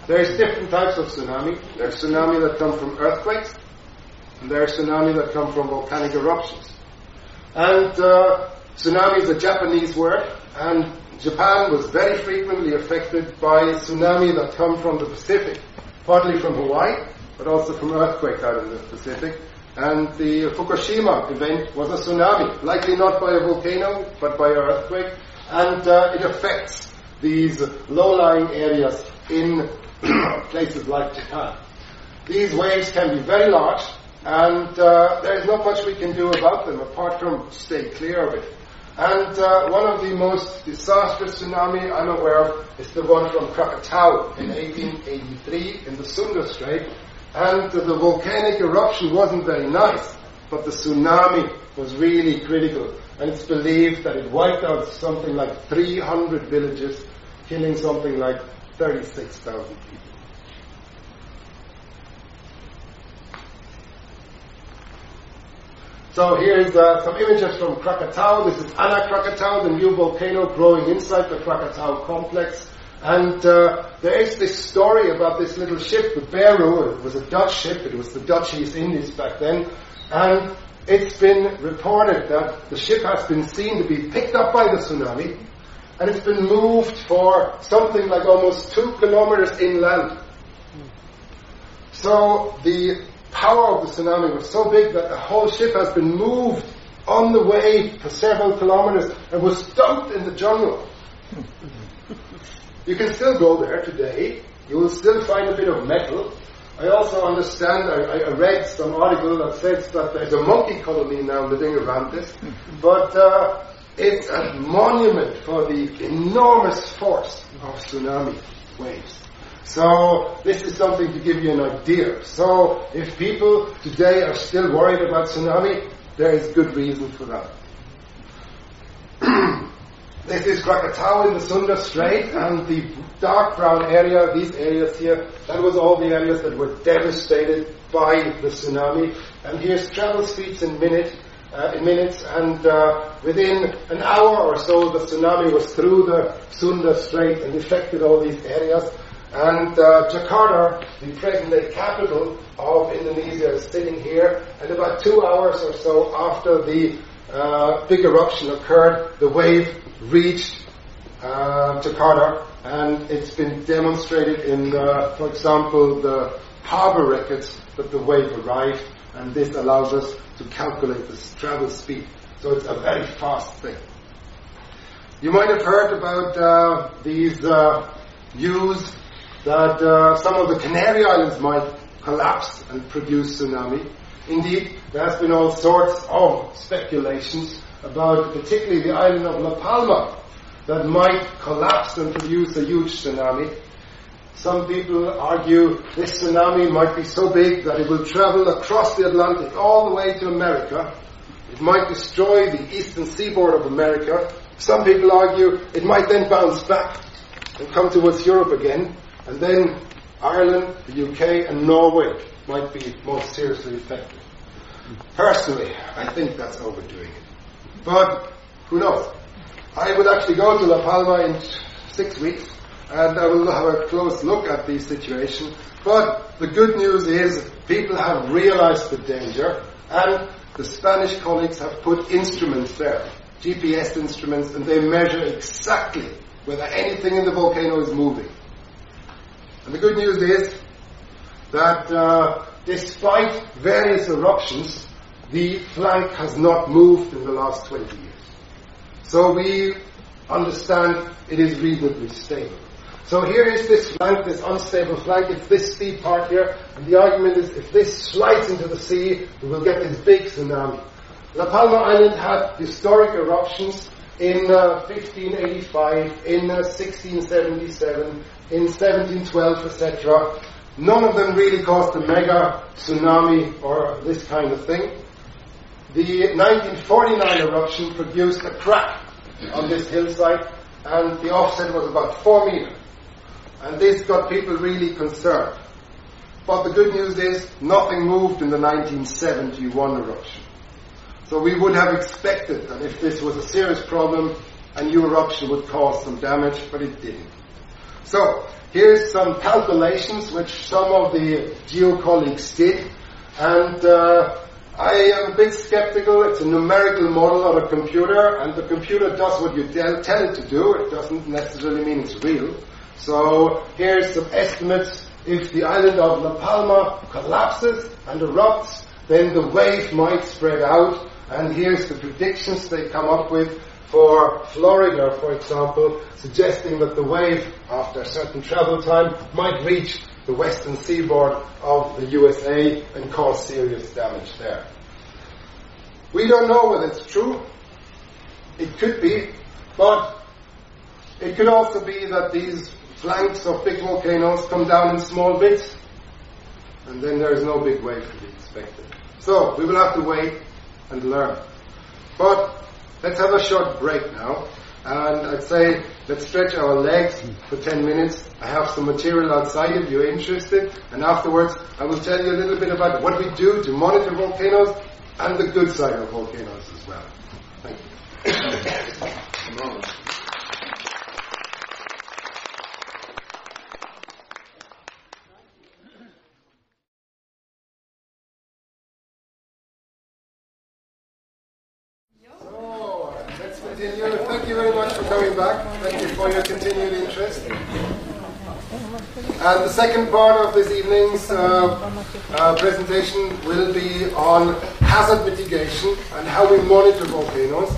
There's different types of tsunami. There's tsunami that come from earthquakes, and there's tsunami that come from volcanic eruptions. And uh, tsunami is a Japanese word, and Japan was very frequently affected by tsunami that come from the Pacific, partly from Hawaii, but also from earthquake out in the Pacific. And the Fukushima event was a tsunami, likely not by a volcano, but by an earthquake and uh, it affects these low-lying areas in *clears throat* places like Japan. These waves can be very large, and uh, there is not much we can do about them apart from stay clear of it. And uh, one of the most disastrous tsunami I'm aware of is the one from Krakatau in 1883 in the Sunda Strait. And the volcanic eruption wasn't very nice, but the tsunami was really critical and it's believed that it wiped out something like 300 villages, killing something like 36,000 people. So here's uh, some images from Krakatau. This is Anak Krakatau, the new volcano growing inside the Krakatau complex. And uh, there is this story about this little ship, the Berouw. It was a Dutch ship. It was the Dutch East Indies back then. And it's been reported that the ship has been seen to be picked up by the tsunami and it's been moved for something like almost two kilometers inland. So the power of the tsunami was so big that the whole ship has been moved on the way for several kilometers and was dumped in the jungle. you can still go there today. You will still find a bit of metal, I also understand, I, I, read some article that says that there's a monkey colony now living around this, but uh, it's a monument for the enormous force of tsunami waves. So this is something to give you an idea. So if people today are still worried about tsunami, there is good reason for that. *clears throat* This is Krakatau in the Sunda Strait, and the dark brown area, these areas here, that was all the areas that were devastated by the tsunami. And here's travel speeds in minute, uh, in minutes, and uh, within an hour or so, the tsunami was through the Sunda Strait and affected all these areas. And uh, Jakarta, the present-day capital of Indonesia, is sitting here. And about two hours or so after the uh, big eruption occurred, the wave reached uh, Jakarta, and it's been demonstrated in, the, for example, the harbor records that the wave arrived, and this allows us to calculate the travel speed. So it's a very fast thing. You might have heard about uh, these uh, views that uh, some of the Canary Islands might collapse and produce tsunami. Indeed, there has been all sorts of speculations about particularly the island of La Palma that might collapse and produce a huge tsunami. Some people argue this tsunami might be so big that it will travel across the Atlantic all the way to America. It might destroy the eastern seaboard of America. Some people argue it might then bounce back and come towards Europe again, and then Ireland, the UK, and Norway might be most seriously affected. Personally, I think that's overdoing it. But who knows? I would actually go to La Palma in six weeks and I will have a close look at the situation. But the good news is people have realized the danger and the Spanish colleagues have put instruments there, GPS instruments, and they measure exactly whether anything in the volcano is moving. And the good news is that uh, despite various eruptions, the flank has not moved in the last 20 years. So we understand it is reasonably stable. So here is this flank, this unstable flank, it's this steep part here, and the argument is if this slides into the sea, we will get this big tsunami. La Palma Island had historic eruptions in uh, 1585, in uh, 1677, in 1712, etc. None of them really caused a mega tsunami or this kind of thing. The 1949 eruption produced a crack on this hillside, and the offset was about four meters. And this got people really concerned. But the good news is nothing moved in the 1971 eruption. So we would have expected that if this was a serious problem, a new eruption would cause some damage, but it didn't. So here's some calculations which some of the geo colleagues did, and uh, I am a bit skeptical. It's a numerical model on a computer, and the computer does what you tell, tell it to do. It doesn't necessarily mean it's real. So here's some estimates. If the island of La Palma collapses and erupts, then the wave might spread out. And here's the predictions they come up with for Florida, for example, suggesting that the wave, after a certain travel time, might reach the western seaboard of the USA and cause serious damage there. We don't know whether it's true. It could be, but it could also be that these flanks of big volcanoes come down in small bits, and then there is no big wave to be expected. So we will have to wait and learn. But let's have a short break now. And I'd say let's stretch our legs for 10 minutes. I have some material outside if you're interested. And afterwards, I will tell you a little bit about what we do to monitor volcanoes and the good side of volcanoes as well. Thank you. *coughs* And the second part of this evening's uh, uh, presentation will be on hazard mitigation and how we monitor volcanoes.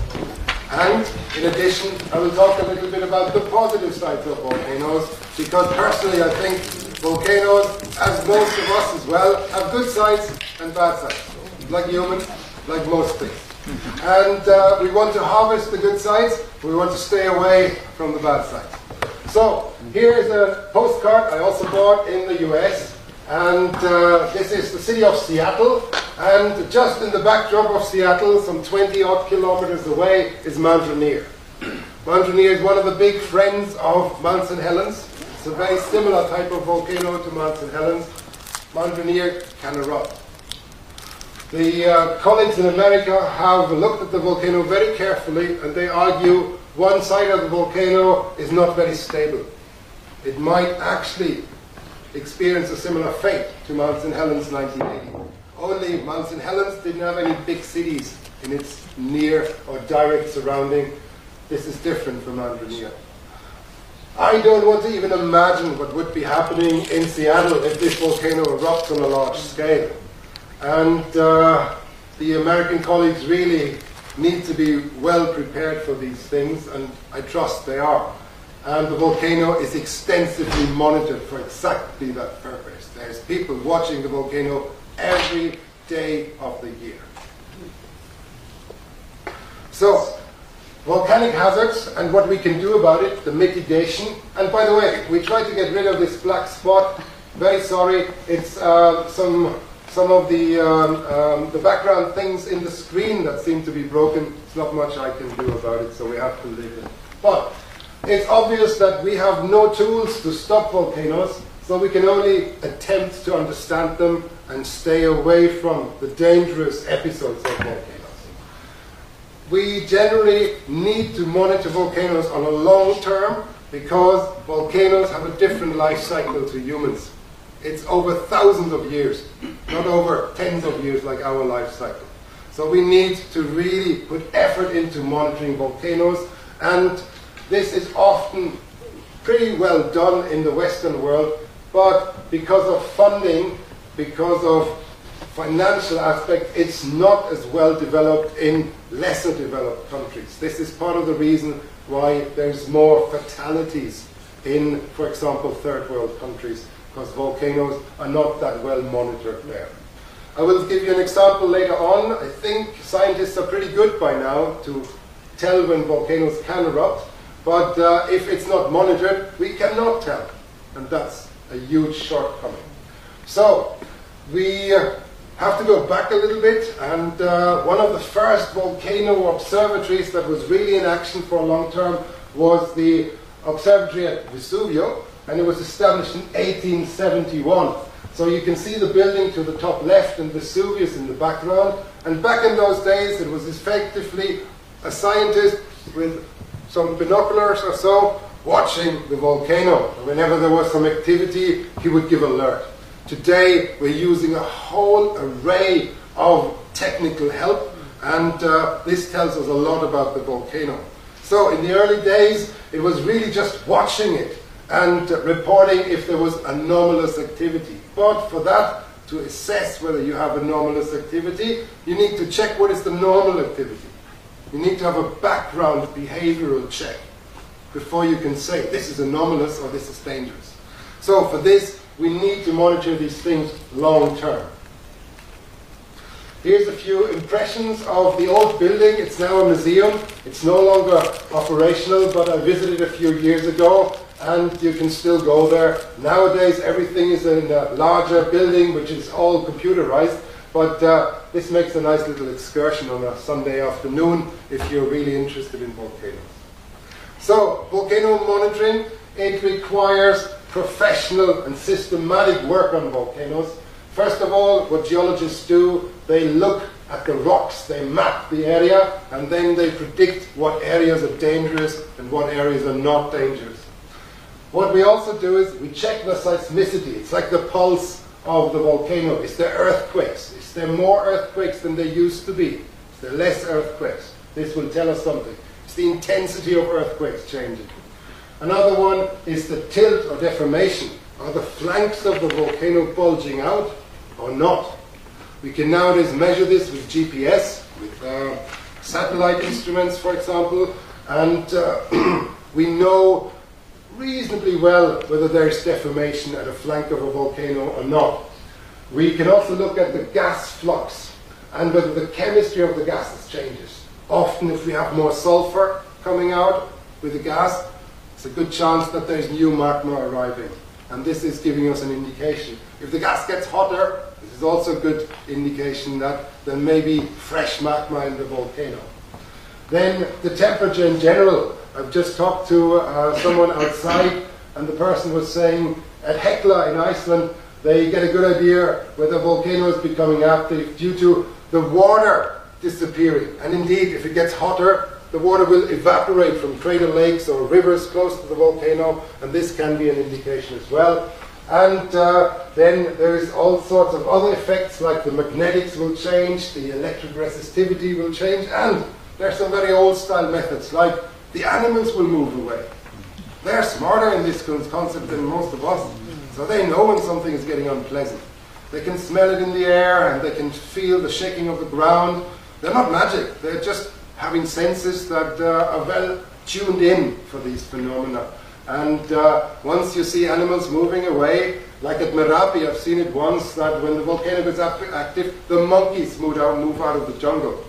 And in addition, I will talk a little bit about the positive sides of volcanoes because personally I think volcanoes, as most of us as well, have good sides and bad sides. Like humans, like most things. And uh, we want to harvest the good sides, we want to stay away from the bad sides. So, here is a postcard I also bought in the US. And uh, this is the city of Seattle. And just in the backdrop of Seattle, some 20 odd kilometers away, is Mount Rainier. *clears throat* Mount Rainier is one of the big friends of Mount St. Helens. It's a very similar type of volcano to Mount St. Helens. Mount Rainier can erupt. The uh, colleagues in America have looked at the volcano very carefully and they argue one side of the volcano is not very stable. It might actually experience a similar fate to Mount St. Helens 1980. Only Mount St. Helens didn't have any big cities in its near or direct surrounding. This is different from Rainier. I don't want to even imagine what would be happening in Seattle if this volcano erupts on a large scale. And uh, the American colleagues really need to be well prepared for these things, and I trust they are. and the volcano is extensively monitored for exactly that purpose. There's people watching the volcano every day of the year. So, volcanic hazards and what we can do about it, the mitigation. And by the way, we tried to get rid of this black spot. Very sorry, it's uh, some some of the um, um, the background things in the screen that seem to be broken. It's not much I can do about it, so we have to leave it. But it's obvious that we have no tools to stop volcanoes, so we can only attempt to understand them and stay away from the dangerous episodes of volcanoes we generally need to monitor volcanoes on a long term because volcanoes have a different life cycle to humans. It's over thousands of years, not over tens of years like our life cycle. So we need to really put effort into monitoring volcanoes, and this is often pretty well done in the Western world, but because of funding, because of financial aspect, it's not as well developed in lesser developed countries. This is part of the reason why there's more fatalities in, for example, third world countries, because volcanoes are not that well monitored there. I will give you an example later on. I think scientists are pretty good by now to tell when volcanoes can erupt, but uh, if it's not monitored, we cannot tell. And that's a huge shortcoming. So, we uh, have to go back a little bit, and uh, one of the first volcano observatories that was really in action for a long term was the observatory at Vesuvio, and it was established in 1871. So you can see the building to the top left and Vesuvius in the background. And back in those days, it was effectively a scientist with some binoculars or so watching the volcano. Whenever there was some activity, he would give alert. Today, we're using a whole array of technical help, and uh, this tells us a lot about the volcano. So, in the early days, it was really just watching it and reporting if there was anomalous activity. But for that, to assess whether you have anomalous activity, you need to check what is the normal activity. You need to have a background behavioral check before you can say this is anomalous or this is dangerous. So for this, we need to monitor these things long term. Here's a few impressions of the old building. It's now a museum. It's no longer operational, but I visited a few years ago and you can still go there. Nowadays, everything is in a larger building, which is all computerized, but uh, this makes a nice little excursion on a Sunday afternoon if you're really interested in volcanoes. So, volcano monitoring, it requires professional and systematic work on volcanoes. First of all, what geologists do, they look at the rocks, they map the area, and then they predict what areas are dangerous and what areas are not dangerous. What we also do is we check the seismicity. It's like the pulse of the volcano. Is there earthquakes? Is there more earthquakes than there used to be? Is there less earthquakes? This will tell us something. It's the intensity of earthquakes changing. Another one is the tilt or deformation. Are the flanks of the volcano bulging out or not? We can nowadays measure this with GPS, with uh, satellite instruments, for example, and uh, *clears throat* we know reasonably well whether there is deformation at a flank of a volcano or not. We can also look at the gas flux and whether the chemistry of the gases changes. Often, if we have more sulfur coming out with the gas, it's a good chance that there's new magma arriving. And this is giving us an indication. If the gas gets hotter, this is also a good indication that there may be fresh magma in the volcano. Then the temperature in general. I've just talked to uh, someone outside, and the person was saying at Hekla in Iceland, they get a good idea whether the volcano is becoming active due to the water disappearing. And indeed, if it gets hotter, the water will evaporate from crater lakes or rivers close to the volcano, and this can be an indication as well. And uh, then there's all sorts of other effects, like the magnetics will change, the electric resistivity will change, and there's some very old style methods, like the animals will move away. They're smarter in this concept than most of us, so they know when something is getting unpleasant. They can smell it in the air and they can feel the shaking of the ground. They're not magic, they're just having senses that uh, are well tuned in for these phenomena. And uh, once you see animals moving away, like at Merapi, I've seen it once that when the volcano gets active, the monkeys move out, move out of the jungle.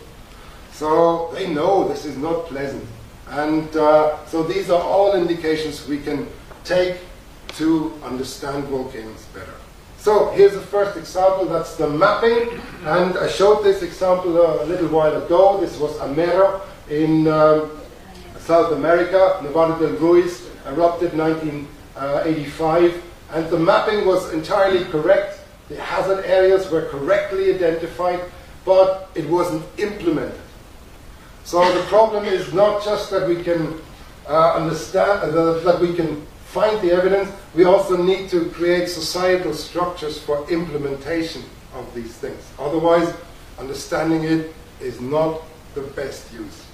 So they know this is not pleasant. And uh, so these are all indications we can take to understand volcanoes better. So here's the first example, that's the mapping. And I showed this example a little while ago. This was Armero in um, South America, Nevado del Ruiz, erupted 1985. And the mapping was entirely correct. The hazard areas were correctly identified, but it wasn't implemented. So the problem is not just that we can uh, understand, uh, that we can find the evidence, we also need to create societal structures for implementation of these things. Otherwise, understanding it is not the best use.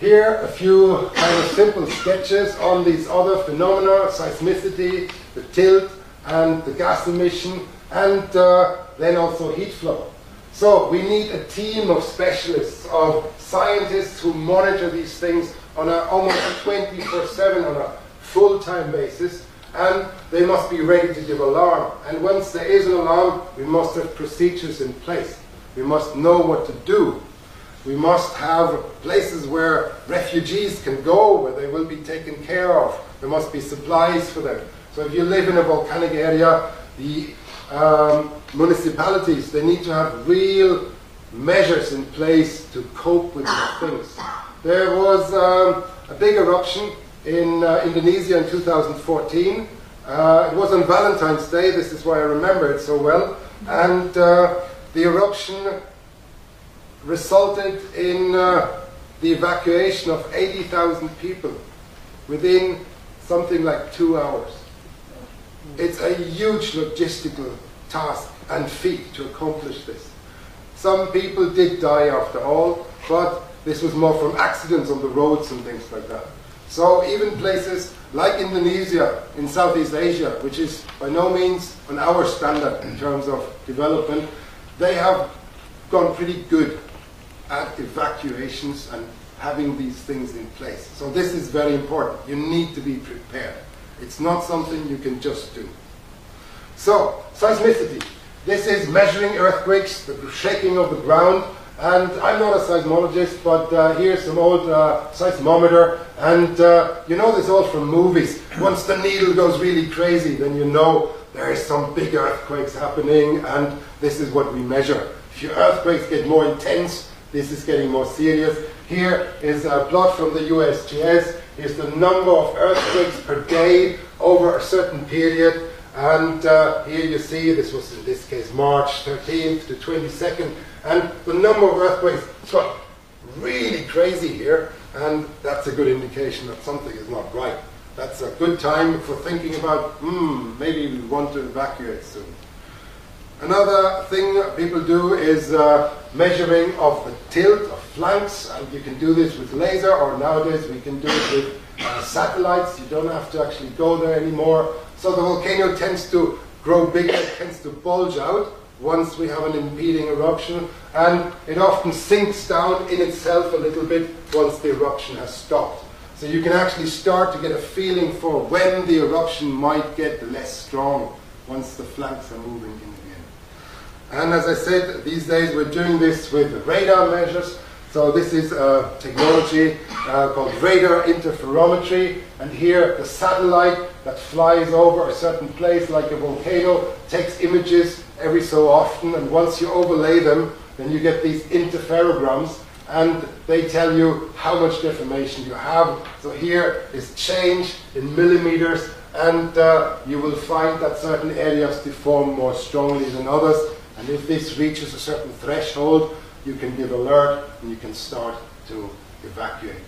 Here, a few kind of simple sketches on these other phenomena, seismicity, the tilt, and the gas emission, and uh, then also heat flow. So we need a team of specialists, of scientists who monitor these things on a almost 24-7, on a full-time basis, and they must be ready to give alarm. And once there is an alarm, we must have procedures in place. We must know what to do. We must have places where refugees can go, where they will be taken care of. There must be supplies for them. So if you live in a volcanic area, the um, municipalities, they need to have real measures in place to cope with these things. There was um, a big eruption in uh, Indonesia in 2014. Uh, it was on Valentine's Day, this is why I remember it so well. And uh, the eruption resulted in uh, the evacuation of 80,000 people within something like two hours. It's a huge logistical task and feet to accomplish this. Some people did die after all, but this was more from accidents on the roads and things like that. So even places like Indonesia in Southeast Asia, which is by no means on our standard in terms of development, they have gone pretty good at evacuations and having these things in place. So this is very important. You need to be prepared. It's not something you can just do. So, seismicity. This is measuring earthquakes, the shaking of the ground. And I'm not a seismologist, but uh, here's some old uh, seismometer. And uh, you know this all from movies. Once the needle goes really crazy, then you know there is some big earthquakes happening, and this is what we measure. If your earthquakes get more intense, this is getting more serious. Here is a plot from the USGS. Here's the number of earthquakes per day over a certain period. And uh, here you see, this was in this case March 13th to 22nd, and the number of earthquakes got really crazy here, and that's a good indication that something is not right. That's a good time for thinking about, hmm, maybe we want to evacuate soon. Another thing people do is uh, measuring of the tilt of flanks, and you can do this with laser, or nowadays we can do it with uh, satellites. You don't have to actually go there anymore. So the volcano tends to grow bigger, tends to bulge out once we have an impeding eruption, and it often sinks down in itself a little bit once the eruption has stopped. So you can actually start to get a feeling for when the eruption might get less strong once the flanks are moving in again. and as I said, these days we're doing this with radar measures. So this is a technology uh, called radar interferometry. And here the satellite that flies over a certain place like a volcano takes images every so often. And once you overlay them, then you get these interferograms and they tell you how much deformation you have. So here is change in millimeters and uh, you will find that certain areas deform more strongly than others. And if this reaches a certain threshold, you can give alert and you can start to evacuate.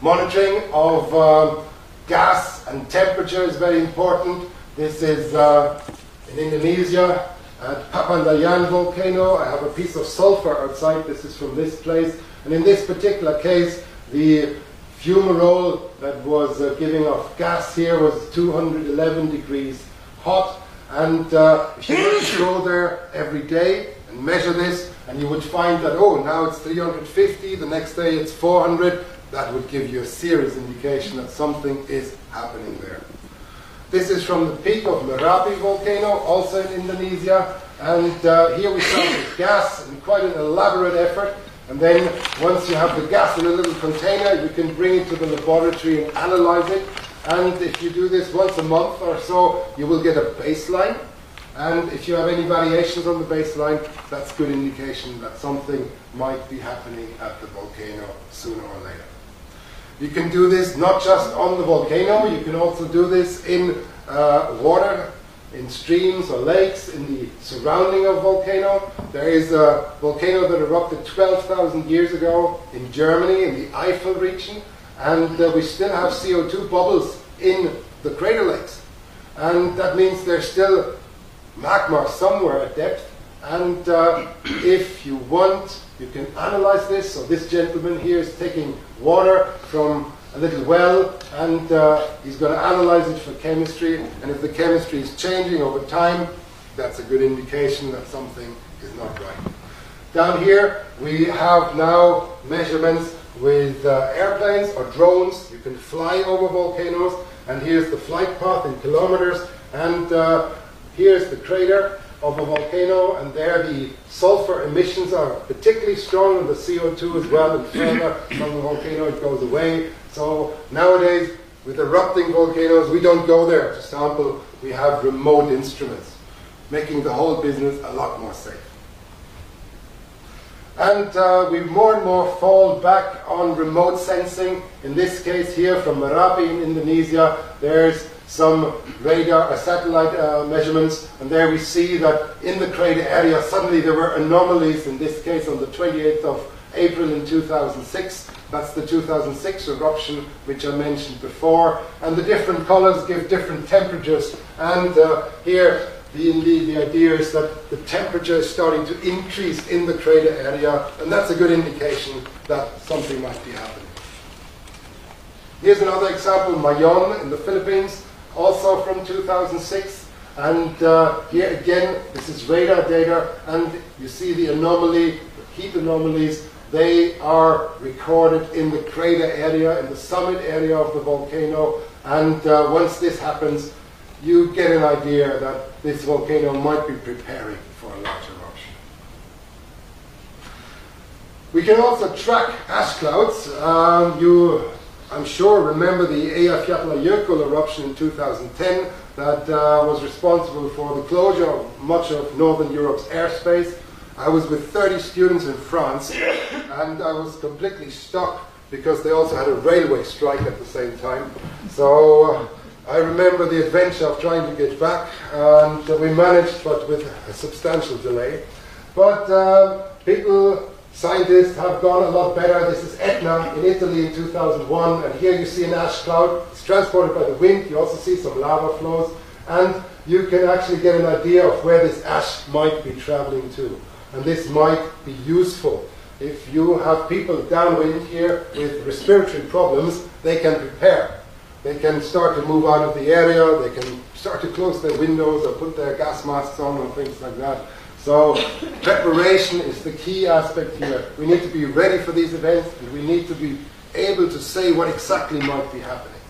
Monitoring of uh, gas and temperature is very important. This is uh, in Indonesia at Papandayan volcano. I have a piece of sulfur outside. This is from this place. And in this particular case, the fumarole that was uh, giving off gas here was 211 degrees hot and uh, if you were to go there every day and measure this, and you would find that, oh, now it's 350, the next day it's 400, that would give you a serious indication that something is happening there. This is from the peak of Merapi volcano, also in Indonesia. And uh, here we start with gas and quite an elaborate effort. And then once you have the gas in a little container, you can bring it to the laboratory and analyze it. And if you do this once a month or so, you will get a baseline. And if you have any variations on the baseline, that's good indication that something might be happening at the volcano sooner or later. You can do this not just on the volcano, you can also do this in uh, water, in streams or lakes, in the surrounding of volcano. There is a volcano that erupted 12,000 years ago in Germany, in the Eifel region, and uh, we still have CO2 bubbles in the crater lakes. And that means there's still magma somewhere at depth. And uh, if you want, you can analyze this. So this gentleman here is taking water from a little well, and uh, he's going to analyze it for chemistry. And if the chemistry is changing over time, that's a good indication that something is not right. Down here, we have now measurements with uh, airplanes or drones. You can fly over volcanoes, and here's the flight path in kilometers. And uh, Here's the crater of a volcano, and there the sulfur emissions are particularly strong, and the CO2 as well, and further from the volcano it goes away. So nowadays, with erupting volcanoes, we don't go there to sample, we have remote instruments, making the whole business a lot more safe. And uh, we more and more fall back on remote sensing. In this case here from Merapi in Indonesia, there's some radar or satellite uh, measurements, and there we see that in the crater area suddenly there were anomalies, in this case on the 28th of April in 2006. That's the 2006 eruption which I mentioned before, and the different colors give different temperatures. And uh, here, the, the, the idea is that the temperature is starting to increase in the crater area, and that's a good indication that something might be happening. Here's another example, Mayon in the Philippines also from 2006. And uh, here again, this is radar data, and you see the anomaly, the heat anomalies. They are recorded in the crater area, in the summit area of the volcano. And uh, once this happens, you get an idea that this volcano might be preparing for a large eruption. We can also track ash clouds. Um, you I'm sure remember the Eyjafjallajökull eruption in 2010 that uh, was responsible for the closure of much of Northern Europe's airspace. I was with 30 students in France *coughs* and I was completely stuck because they also had a railway strike at the same time. So uh, I remember the adventure of trying to get back and we managed but with a substantial delay. But uh, people Scientists have gone a lot better. This is Etna in Italy in 2001, and here you see an ash cloud. It's transported by the wind. You also see some lava flows, and you can actually get an idea of where this ash might be traveling to. And this might be useful. If you have people downwind here with respiratory problems, they can prepare. They can start to move out of the area, they can start to close their windows or put their gas masks on or things like that. So preparation is the key aspect here. We need to be ready for these events and we need to be able to say what exactly might be happening.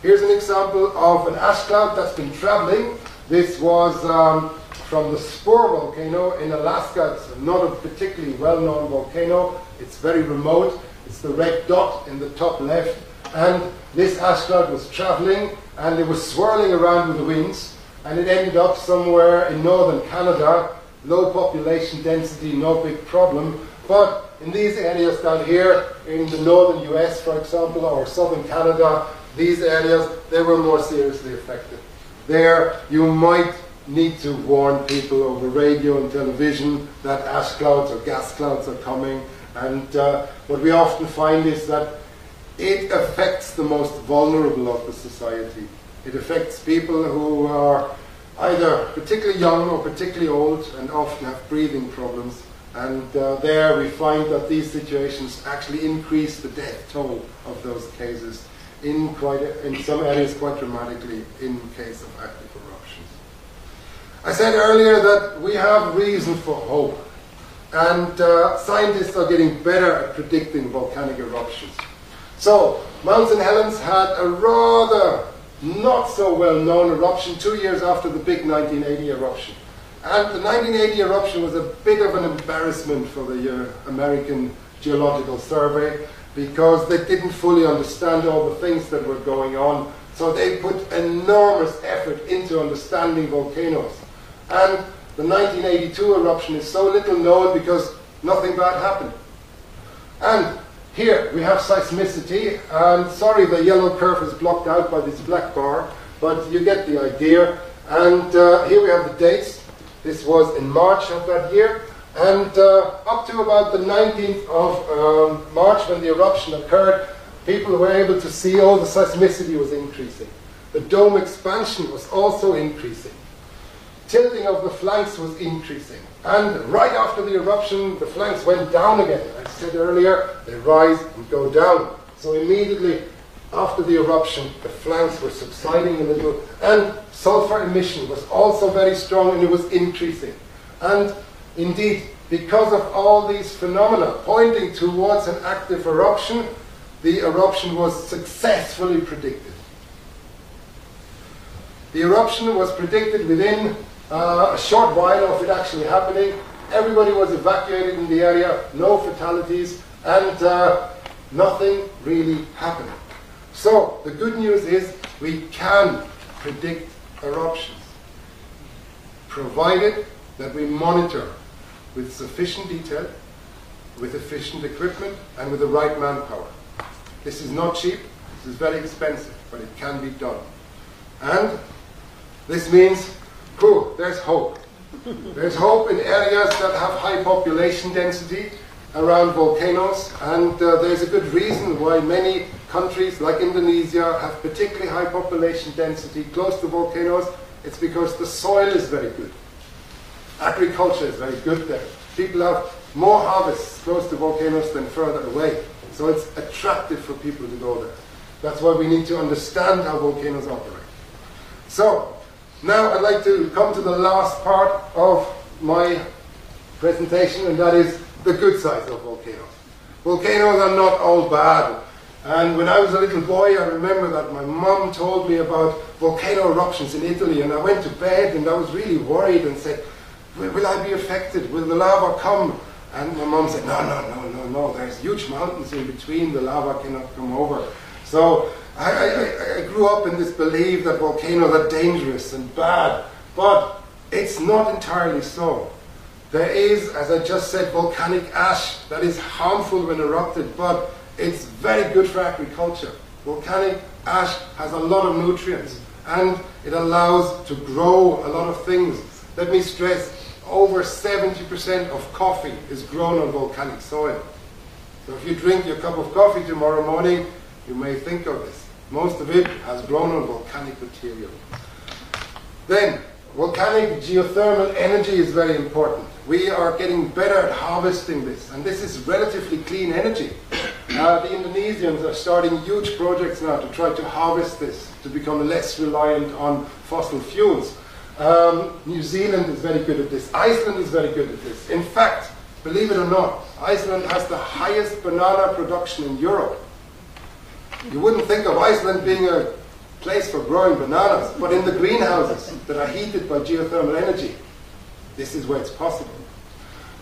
Here's an example of an ash cloud that's been traveling. This was um, from the Spurr volcano in Alaska. It's not a particularly well-known volcano. It's very remote. It's the red dot in the top left. And this ash cloud was traveling and it was swirling around with the winds. And it ended up somewhere in northern Canada low population density, no big problem. But in these areas down here, in the northern US, for example, or southern Canada, these areas, they were more seriously affected. There, you might need to warn people over radio and television that ash clouds or gas clouds are coming. And uh, what we often find is that it affects the most vulnerable of the society. It affects people who are either particularly young or particularly old and often have breathing problems. And uh, there we find that these situations actually increase the death toll of those cases in, quite a, in some areas quite dramatically in case of active eruptions. I said earlier that we have reason for hope. And uh, scientists are getting better at predicting volcanic eruptions. So, Mount St. Helens had a rather not so well known eruption two years after the big 1980 eruption. And the 1980 eruption was a bit of an embarrassment for the uh, American Geological Survey because they didn't fully understand all the things that were going on. So they put enormous effort into understanding volcanoes. And the 1982 eruption is so little known because nothing bad happened. And here we have seismicity, and sorry the yellow curve is blocked out by this black bar, but you get the idea. And uh, here we have the dates. This was in March of that year, and uh, up to about the 19th of um, March when the eruption occurred, people were able to see all the seismicity was increasing. The dome expansion was also increasing. Tilting of the flanks was increasing. And right after the eruption, the flanks went down again. I said earlier, they rise and go down. So immediately after the eruption, the flanks were subsiding a little, and sulfur emission was also very strong and it was increasing. And indeed, because of all these phenomena pointing towards an active eruption, the eruption was successfully predicted. The eruption was predicted within uh, a short while of it actually happening. Everybody was evacuated in the area, no fatalities, and uh, nothing really happened. So, the good news is we can predict eruptions, provided that we monitor with sufficient detail, with efficient equipment, and with the right manpower. This is not cheap, this is very expensive, but it can be done. And this means Cool, there's hope. There's hope in areas that have high population density around volcanoes, and uh, there's a good reason why many countries like Indonesia have particularly high population density close to volcanoes. It's because the soil is very good. Agriculture is very good there. People have more harvests close to volcanoes than further away. So it's attractive for people to go there. That's why we need to understand how volcanoes operate. So, now I'd like to come to the last part of my presentation, and that is the good sides of volcanoes. Volcanoes are not all bad. And when I was a little boy, I remember that my mom told me about volcano eruptions in Italy, and I went to bed and I was really worried and said, Will I be affected? Will the lava come? And my mom said, No, no, no, no, no. There's huge mountains in between. The lava cannot come over. So I, I, I, grew up in this belief that volcanoes are dangerous and bad, but it's not entirely so. There is, as I just said, volcanic ash that is harmful when erupted, but it's very good for agriculture. Volcanic ash has a lot of nutrients and it allows to grow a lot of things. Let me stress, over 70% of coffee is grown on volcanic soil. So if you drink your cup of coffee tomorrow morning, you may think of this. Most of it has grown on volcanic material. Then, volcanic geothermal energy is very important. We are getting better at harvesting this, and this is relatively clean energy. *coughs* Uh, the Indonesians are starting huge projects now to try to harvest this, to become less reliant on fossil fuels. Um, New Zealand is very good at this. Iceland is very good at this. In fact, believe it or not, Iceland has the highest banana production in Europe. You wouldn't think of Iceland being a place for growing bananas, but in the greenhouses that are heated by geothermal energy, this is where it's possible.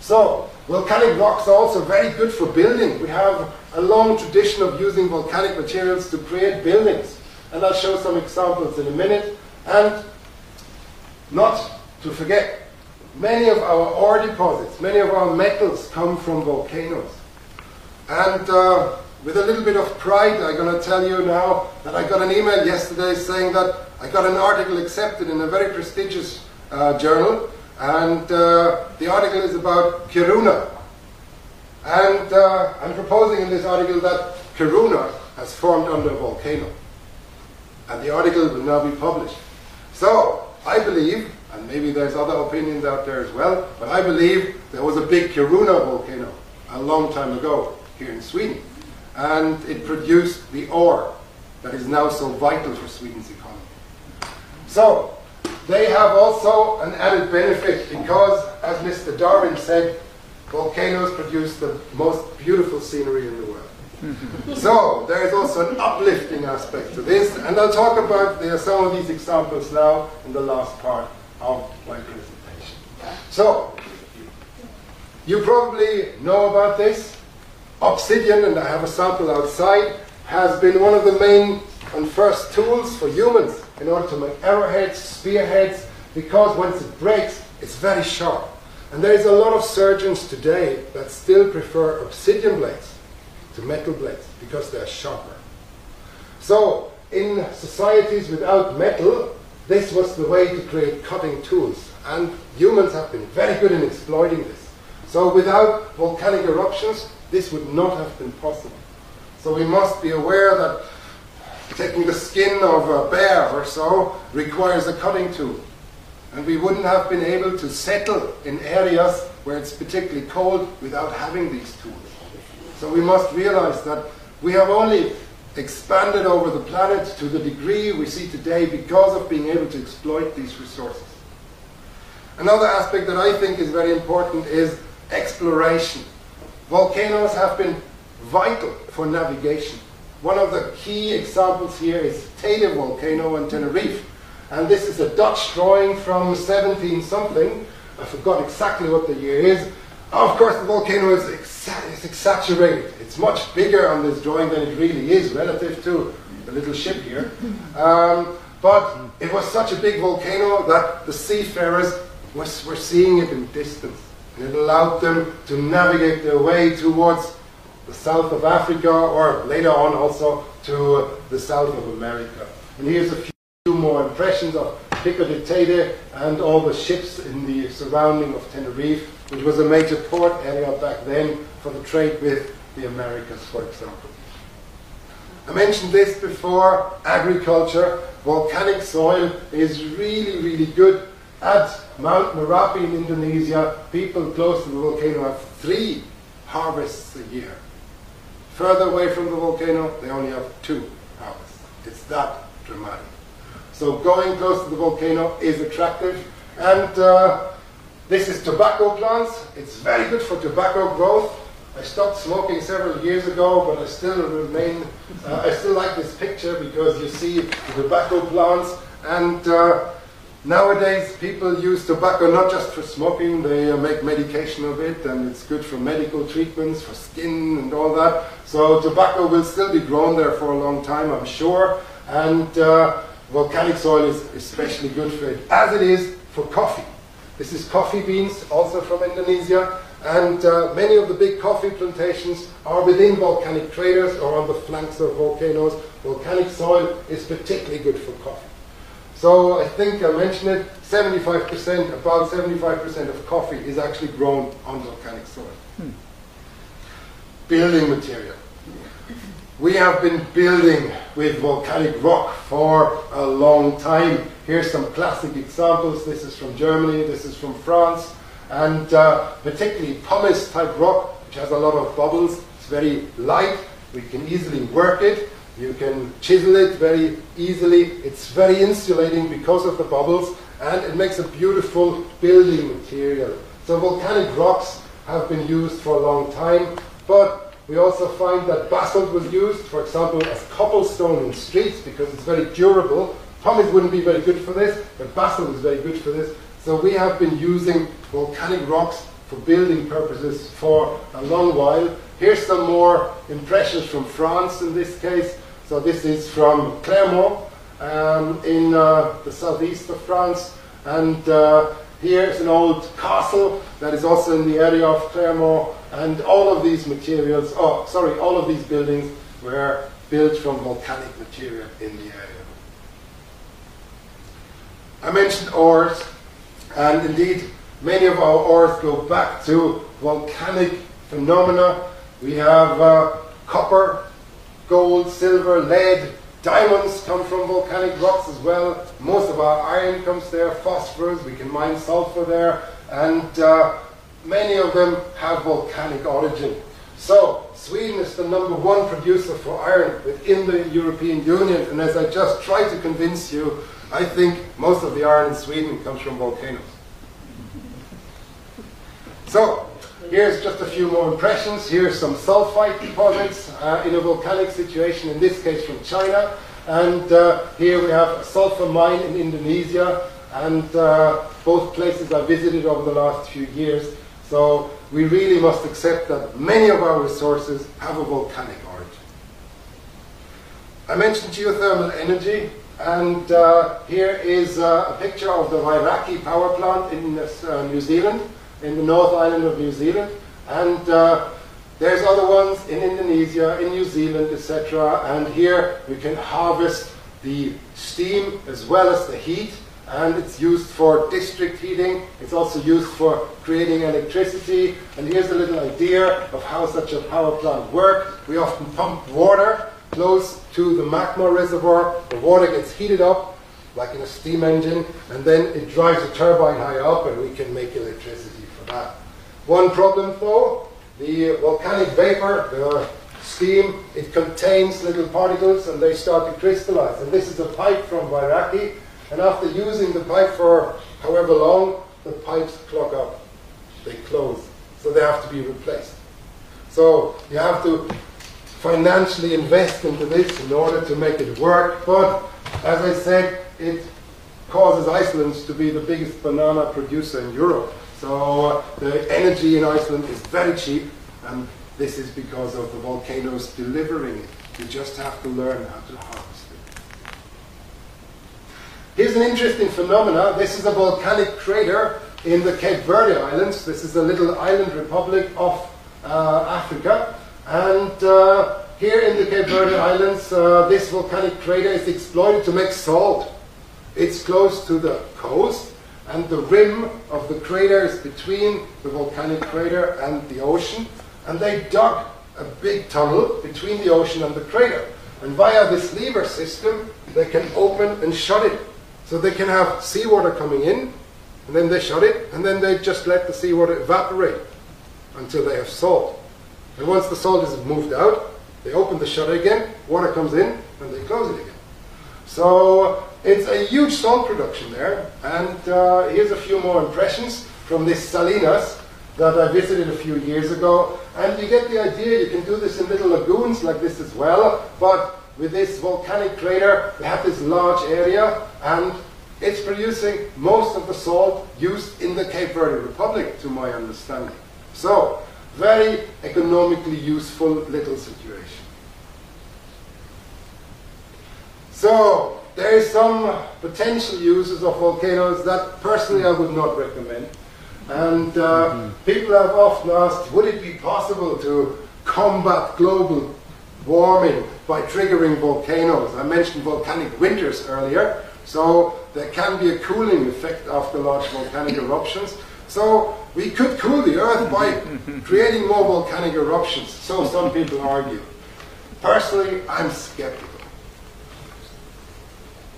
So, volcanic rocks are also very good for building. We have a long tradition of using volcanic materials to create buildings. And I'll show some examples in a minute. And not to forget, many of our ore deposits, many of our metals come from volcanoes. And uh, with a little bit of pride, I'm going to tell you now that I got an email yesterday saying that I got an article accepted in a very prestigious uh, journal, and uh, the article is about Kiruna. And uh, I'm proposing in this article that Kiruna has formed under a volcano. And the article will now be published. So, I believe, and maybe there's other opinions out there as well, but I believe there was a big Kiruna volcano a long time ago here in Sweden and it produced the ore that is now so vital for Sweden's economy. So, they have also an added benefit because, as Mr. Darwin said, volcanoes produce the most beautiful scenery in the world. *laughs* so there is also an uplifting aspect to this, and I'll talk about the, some of these examples now in the last part of my presentation. So, you probably know about this. Obsidian, and I have a sample outside, has been one of the main and first tools for humans in order to make arrowheads, spearheads, because once it breaks, it's very sharp. And there is a lot of surgeons today that still prefer obsidian blades to metal blades because they're sharper. So, in societies without metal, this was the way to create cutting tools. And humans have been very good in exploiting this. So, without volcanic eruptions, this would not have been possible. So, we must be aware that taking the skin of a bear or so requires a cutting tool. And we wouldn't have been able to settle in areas where it's particularly cold without having these tools. So we must realize that we have only expanded over the planet to the degree we see today because of being able to exploit these resources. Another aspect that I think is very important is exploration. Volcanoes have been vital for navigation. One of the key examples here is Teide volcano in Tenerife. And this is a Dutch drawing from 17 something. I forgot exactly what the year is. Of course, the volcano is, exa- exaggerated. It's much bigger on this drawing than it really is relative to the little ship here. Um, but it was such a big volcano that the seafarers was, were seeing it in distance. It allowed them to navigate their way towards the south of Africa or later on also to uh, the south of America. And here's a few more impressions of Pico de Teide and all the ships in the surrounding of Tenerife, which was a major port area back then for the trade with the Americas, for example. I mentioned this before, agriculture, volcanic soil is really, really good. At Mount Merapi in Indonesia, people close to the volcano have three harvests a year. Further away from the volcano, they only have two harvests. It's that dramatic. So going close to the volcano is attractive. And uh, this is tobacco plants. It's very good for tobacco growth. I stopped smoking several years ago, but I still remain, uh, I still like this picture because you see the tobacco plants. And uh, nowadays people use tobacco not just for smoking, they uh, make medication of it, and it's good for medical treatments, for skin and all that. So tobacco will still be grown there for a long time, I'm sure. And uh, volcanic soil is especially good for it, as it is for coffee. This is coffee beans, also from Indonesia, and uh, many of the big coffee plantations are within volcanic craters or on the flanks of volcanoes. Volcanic soil is particularly good for coffee. So I think I mentioned it, 75%, about 75% of coffee is actually grown on volcanic soil. Hmm. Building material. We have been building with volcanic rock for a long time. Here's some classic examples. This is from Germany, this is from France, and uh, particularly pumice type rock, which has a lot of bubbles. It's very light, we can easily work it. You can chisel it very easily. It's very insulating because of the bubbles, and it makes a beautiful building material. So volcanic rocks have been used for a long time, but we also find that basalt was used, for example, as cobblestone in streets because it's very durable. Pumice wouldn't be very good for this, but basalt is very good for this. So we have been using volcanic rocks for building purposes for a long while. Here's some more impressions from France in this case. So this is from Clermont um, in uh, the southeast of France. And uh, here's an old castle that is also in the area of Clermont. And all of these materials, oh, sorry, all of these buildings were built from volcanic material in the area. I mentioned ores, and indeed, many of our ores go back to volcanic phenomena. We have uh, copper, gold, silver, lead, diamonds come from volcanic rocks as well. Most of our iron comes there, phosphorus, we can mine sulfur there, and uh, many of them have volcanic origin. So, Sweden is the number one producer for iron within the European Union, and as I just tried to convince you, I think most of the iron in Sweden comes from volcanoes. So, here's just a few more impressions. Here's some sulfite deposits uh, in a volcanic situation, in this case from China. And uh, here we have a sulfur mine in Indonesia, and uh, both places I visited over the last few years. So we really must accept that many of our resources have a volcanic origin. I mentioned geothermal energy, and uh, here is uh, a picture of the Wairakei power plant in uh, New Zealand, in the North Island of New Zealand. And uh, there's other ones in Indonesia, in New Zealand, etc. And here we can harvest the steam as well as the heat and it's used for district heating. It's also used for creating electricity. And here's a little idea of how such a power plant works. We often pump water close to the magma reservoir. The water gets heated up, like in a steam engine, and then it drives a turbine high up, and we can make electricity One problem, though, the volcanic vapor, the steam, it contains little particles, and they start to crystallize. And this is a pipe from Wairakei and after using the pipe for however long, the pipes clog up. They close. So they have to be replaced. So you have to financially invest into this in order to make it work. But as I said, it causes Iceland to be the biggest banana producer in Europe. So the energy in Iceland is very cheap, and this is because of the volcanoes delivering it. You just have to learn how to harvest. It. Here's an interesting phenomena. This is a volcanic crater in the Cape Verde Islands. This is a little island republic of uh, Africa. And uh, here in the Cape Verde Islands, uh, this volcanic crater is exploited to make salt. It's close to the coast, and the rim of the crater is between the volcanic crater and the ocean. And they dug a big tunnel between the ocean and the crater. And via this lever system, they can open and shut it so they can have seawater coming in, and then they shut it, and then they just let the seawater evaporate until they have salt. And once the salt is moved out, they open the shutter again, water comes in, and they close it again. So it's a huge salt production there. And uh, here's a few more impressions from this Salinas that I visited a few years ago. And you get the idea, you can do this in little lagoons like this as well, but with this volcanic crater, we have this large area, and it's producing most of the salt used in the Cape Verde Republic, to my understanding. So, very economically useful little situation. So, there is some potential uses of volcanoes that personally I would not recommend. And uh, mm-hmm. people have often asked, would it be possible to combat global warming by triggering volcanoes. I mentioned volcanic winters earlier, so there can be a cooling effect after large volcanic eruptions. So we could cool the Earth by *laughs* creating more volcanic eruptions, so some people argue. Personally, I'm skeptical.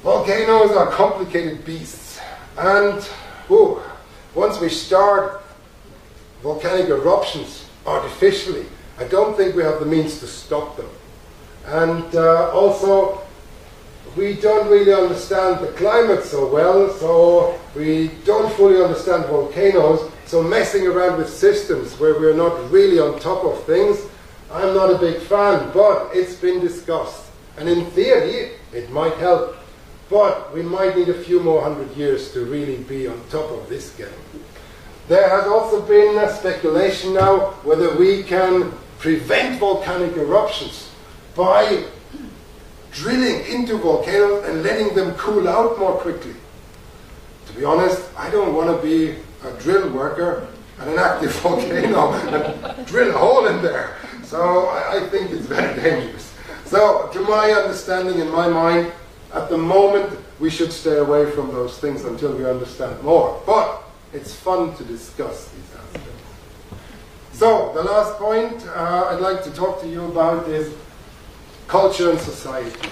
Volcanoes are complicated beasts, and ooh, once we start volcanic eruptions artificially, I don't think we have the means to stop them. And uh, also, we don't really understand the climate so well, so we don't fully understand volcanoes. So messing around with systems where we're not really on top of things, I'm not a big fan, but it's been discussed. And in theory, it might help. But we might need a few more hundred years to really be on top of this game. There has also been speculation now whether we can prevent volcanic eruptions by drilling into volcanoes and letting them cool out more quickly. To be honest, I don't want to be a drill worker at an active *laughs* volcano and drill a hole in there. So I, I think it's very dangerous. So, to my understanding, in my mind, at the moment, we should stay away from those things until we understand more. But it's fun to discuss these aspects. So, the last point uh, I'd like to talk to you about is culture and society.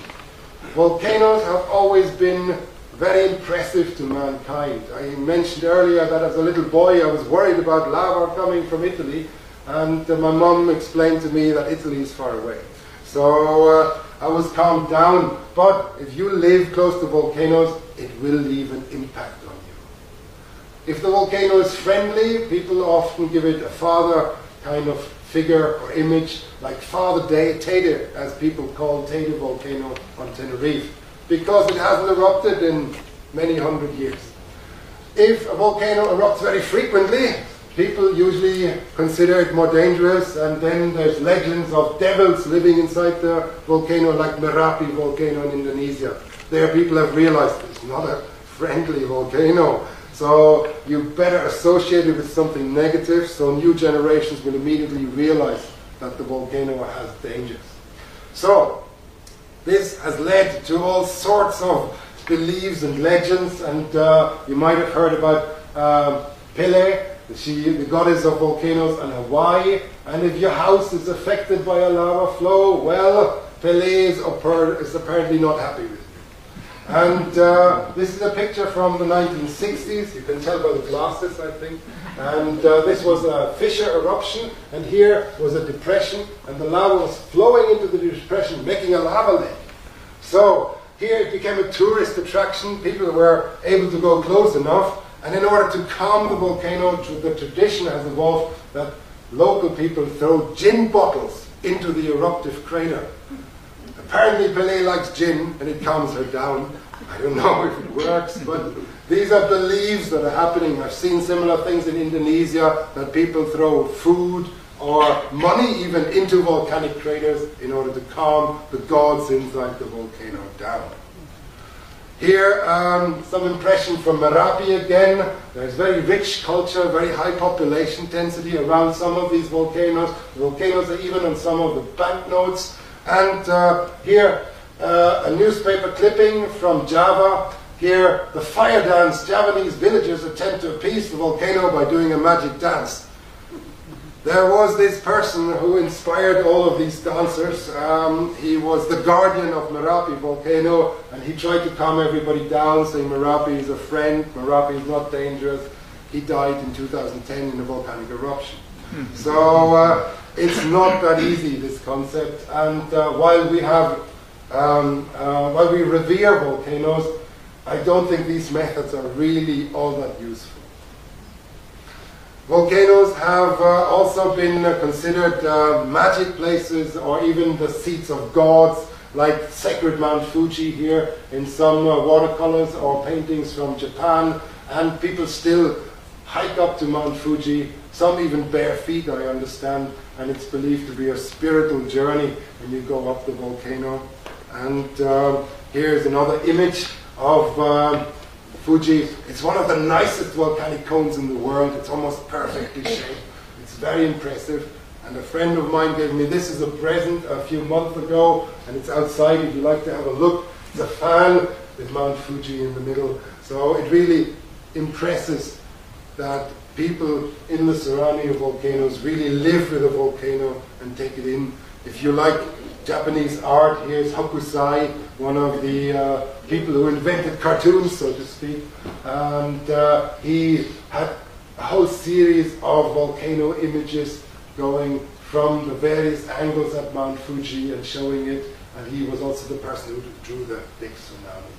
Volcanoes have always been very impressive to mankind. I mentioned earlier that as a little boy I was worried about lava coming from Italy, and uh, my mom explained to me that Italy is far away. So uh, I was calmed down, but if you live close to volcanoes, it will leave an impact on you. if the volcano is friendly, people often give it a father kind of figure or image, like Father Teide, as people call Teide volcano on Tenerife, because it hasn't erupted in many hundred years. If a volcano erupts very frequently, people usually consider it more dangerous, and then there's legends of devils living inside the volcano, like Merapi volcano in Indonesia. There, people have realized it's not a friendly volcano. So you better associate it with something negative, so new generations will immediately realize that the volcano has dangers. So this has led to all sorts of beliefs and legends, and uh, you might have heard about uh, Pele, she, the goddess of volcanoes in Hawaii, and if your house is affected by a lava flow, well, Pele is, apparently not happy with you. And uh, this is a picture from the 1960s. You can tell by the glasses, I think. And uh, this was a fissure eruption, and here was a depression, and the lava was flowing into the depression, making a lava lake. So here it became a tourist attraction. People were able to go close enough, and in order to calm the volcano, the tradition has evolved that local people throw gin bottles into the eruptive crater. Apparently, Pele likes gin, and it calms her down. I don't know if it works, but these are beliefs that are happening. I've seen similar things in Indonesia that people throw food or money even into volcanic craters in order to calm the gods inside the volcano down. Here, um, some impression from Merapi again. There's very rich culture, very high population density around some of these volcanoes. The volcanoes are even on some of the banknotes. And uh, here, uh, a newspaper clipping from Java. Here, the fire dance. Javanese villagers attempt to appease the volcano by doing a magic dance. There was this person who inspired all of these dancers. Um, he was the guardian of Merapi volcano, and he tried to calm everybody down, saying Merapi is a friend, Merapi is not dangerous. He died in 2010 in a volcanic eruption. Hmm. so uh, it's not that easy, this concept. And uh, while we have, um, uh, while we revere volcanoes, I don't think these methods are really all that useful. Volcanoes have uh, also been uh, considered uh, magic places or even the seats of gods, like sacred Mount Fuji here in some uh, watercolors or paintings from Japan. And people still hike up to Mount Fuji, some even bare feet, I understand. And it's believed to be a spiritual journey when you go up the volcano. And uh, here's another image of um, Fuji. It's one of the nicest volcanic cones in the world. It's almost perfectly shaped. It's very impressive. And a friend of mine gave me this as a present a few months ago, and it's outside if you'd like to have a look. It's a fan with Mount Fuji in the middle. So it really impresses that people in the surrounding volcanoes really live with a volcano and take it in. If you like Japanese art, here's Hokusai, one of the uh, people who invented cartoons, so to speak. And uh, he had a whole series of volcano images going from the various angles at Mount Fuji and showing it. And he was also the person who drew the big tsunami.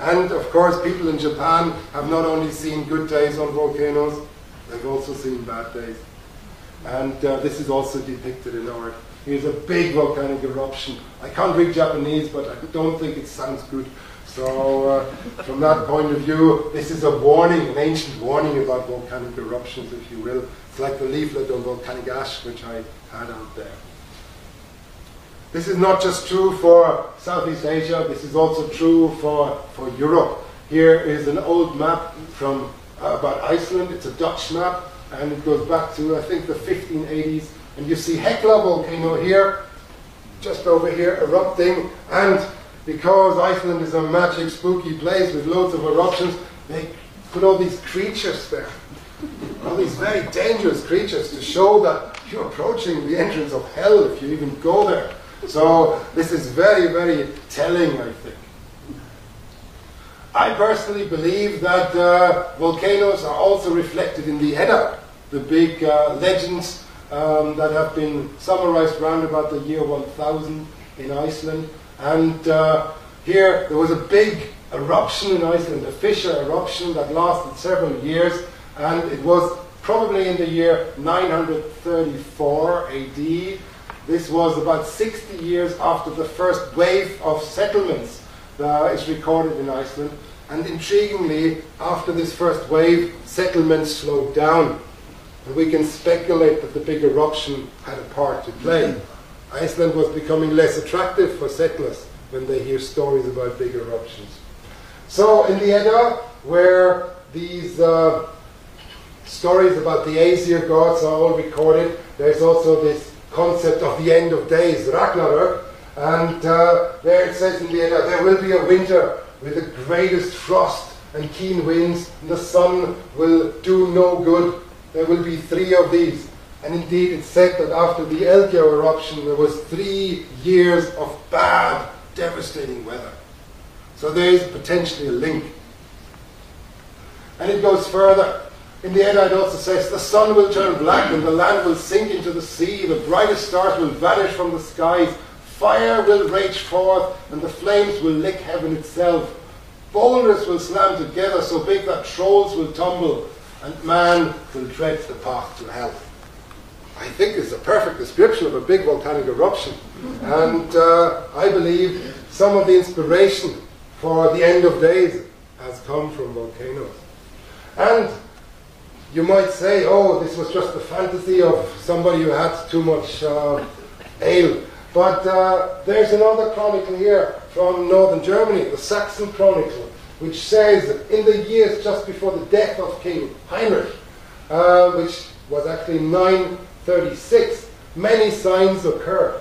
And of course, people in Japan have not only seen good days on volcanoes, they've also seen bad days. And uh, this is also depicted in art. Here's a big volcanic eruption. I can't read Japanese, but I don't think it sounds good. So, uh, from that point of view, this is a warning, an ancient warning about volcanic eruptions, if you will. It's like the leaflet on volcanic ash, which I had out there. This is not just true for Southeast Asia, this is also true for, for Europe. Here is an old map from uh, about Iceland. It's a Dutch map, and it goes back to, I think, the 1580s. And you see Hekla volcano here, just over here, erupting. And because Iceland is a magic, spooky place with loads of eruptions, they put all these creatures there. All these very dangerous creatures to show that you're approaching the entrance of hell if you even go there. So this is very, very telling, I think. I personally believe that uh, volcanoes are also reflected in the Edda, the big uh, legends um, that have been summarized around about the year 1000 in Iceland. And uh, here there was a big eruption in Iceland, a fissure eruption that lasted several years. and it was probably in the year 934 AD. This was about 60 years after the first wave of settlements that is recorded in Iceland. And intriguingly, after this first wave, settlements slowed down. And we can speculate that the big eruption had a part to play. Iceland was becoming less attractive for settlers when they hear stories about big eruptions. So, in the Edda, where these uh, stories about the Aesir gods are all recorded, there's also this concept of the end of days, Ragnarök, and uh, there it says in the Edda, there will be a winter with the greatest frost and keen winds, and the sun will do no good. There will be three of these. And indeed, it's said that after the Eldgjá eruption, there was three years of bad, devastating weather. So there is potentially a link. And it goes further. In the Edda, it also says, The sun will turn black and the land will sink into the sea, the brightest stars will vanish from the skies, fire will rage forth, and the flames will lick heaven itself. Boulders will slam together so big that trolls will tumble, and man will tread the path to hell. I think it's a perfect description of a big volcanic eruption. And uh, I believe some of the inspiration for the end of days has come from volcanoes. And you might say, oh, this was just the fantasy of somebody who had too much uh, ale. But uh, there's another chronicle here from northern Germany, the Saxon Chronicle, which says that in the years just before the death of King Heinrich, uh, which was actually 936, many signs occurred.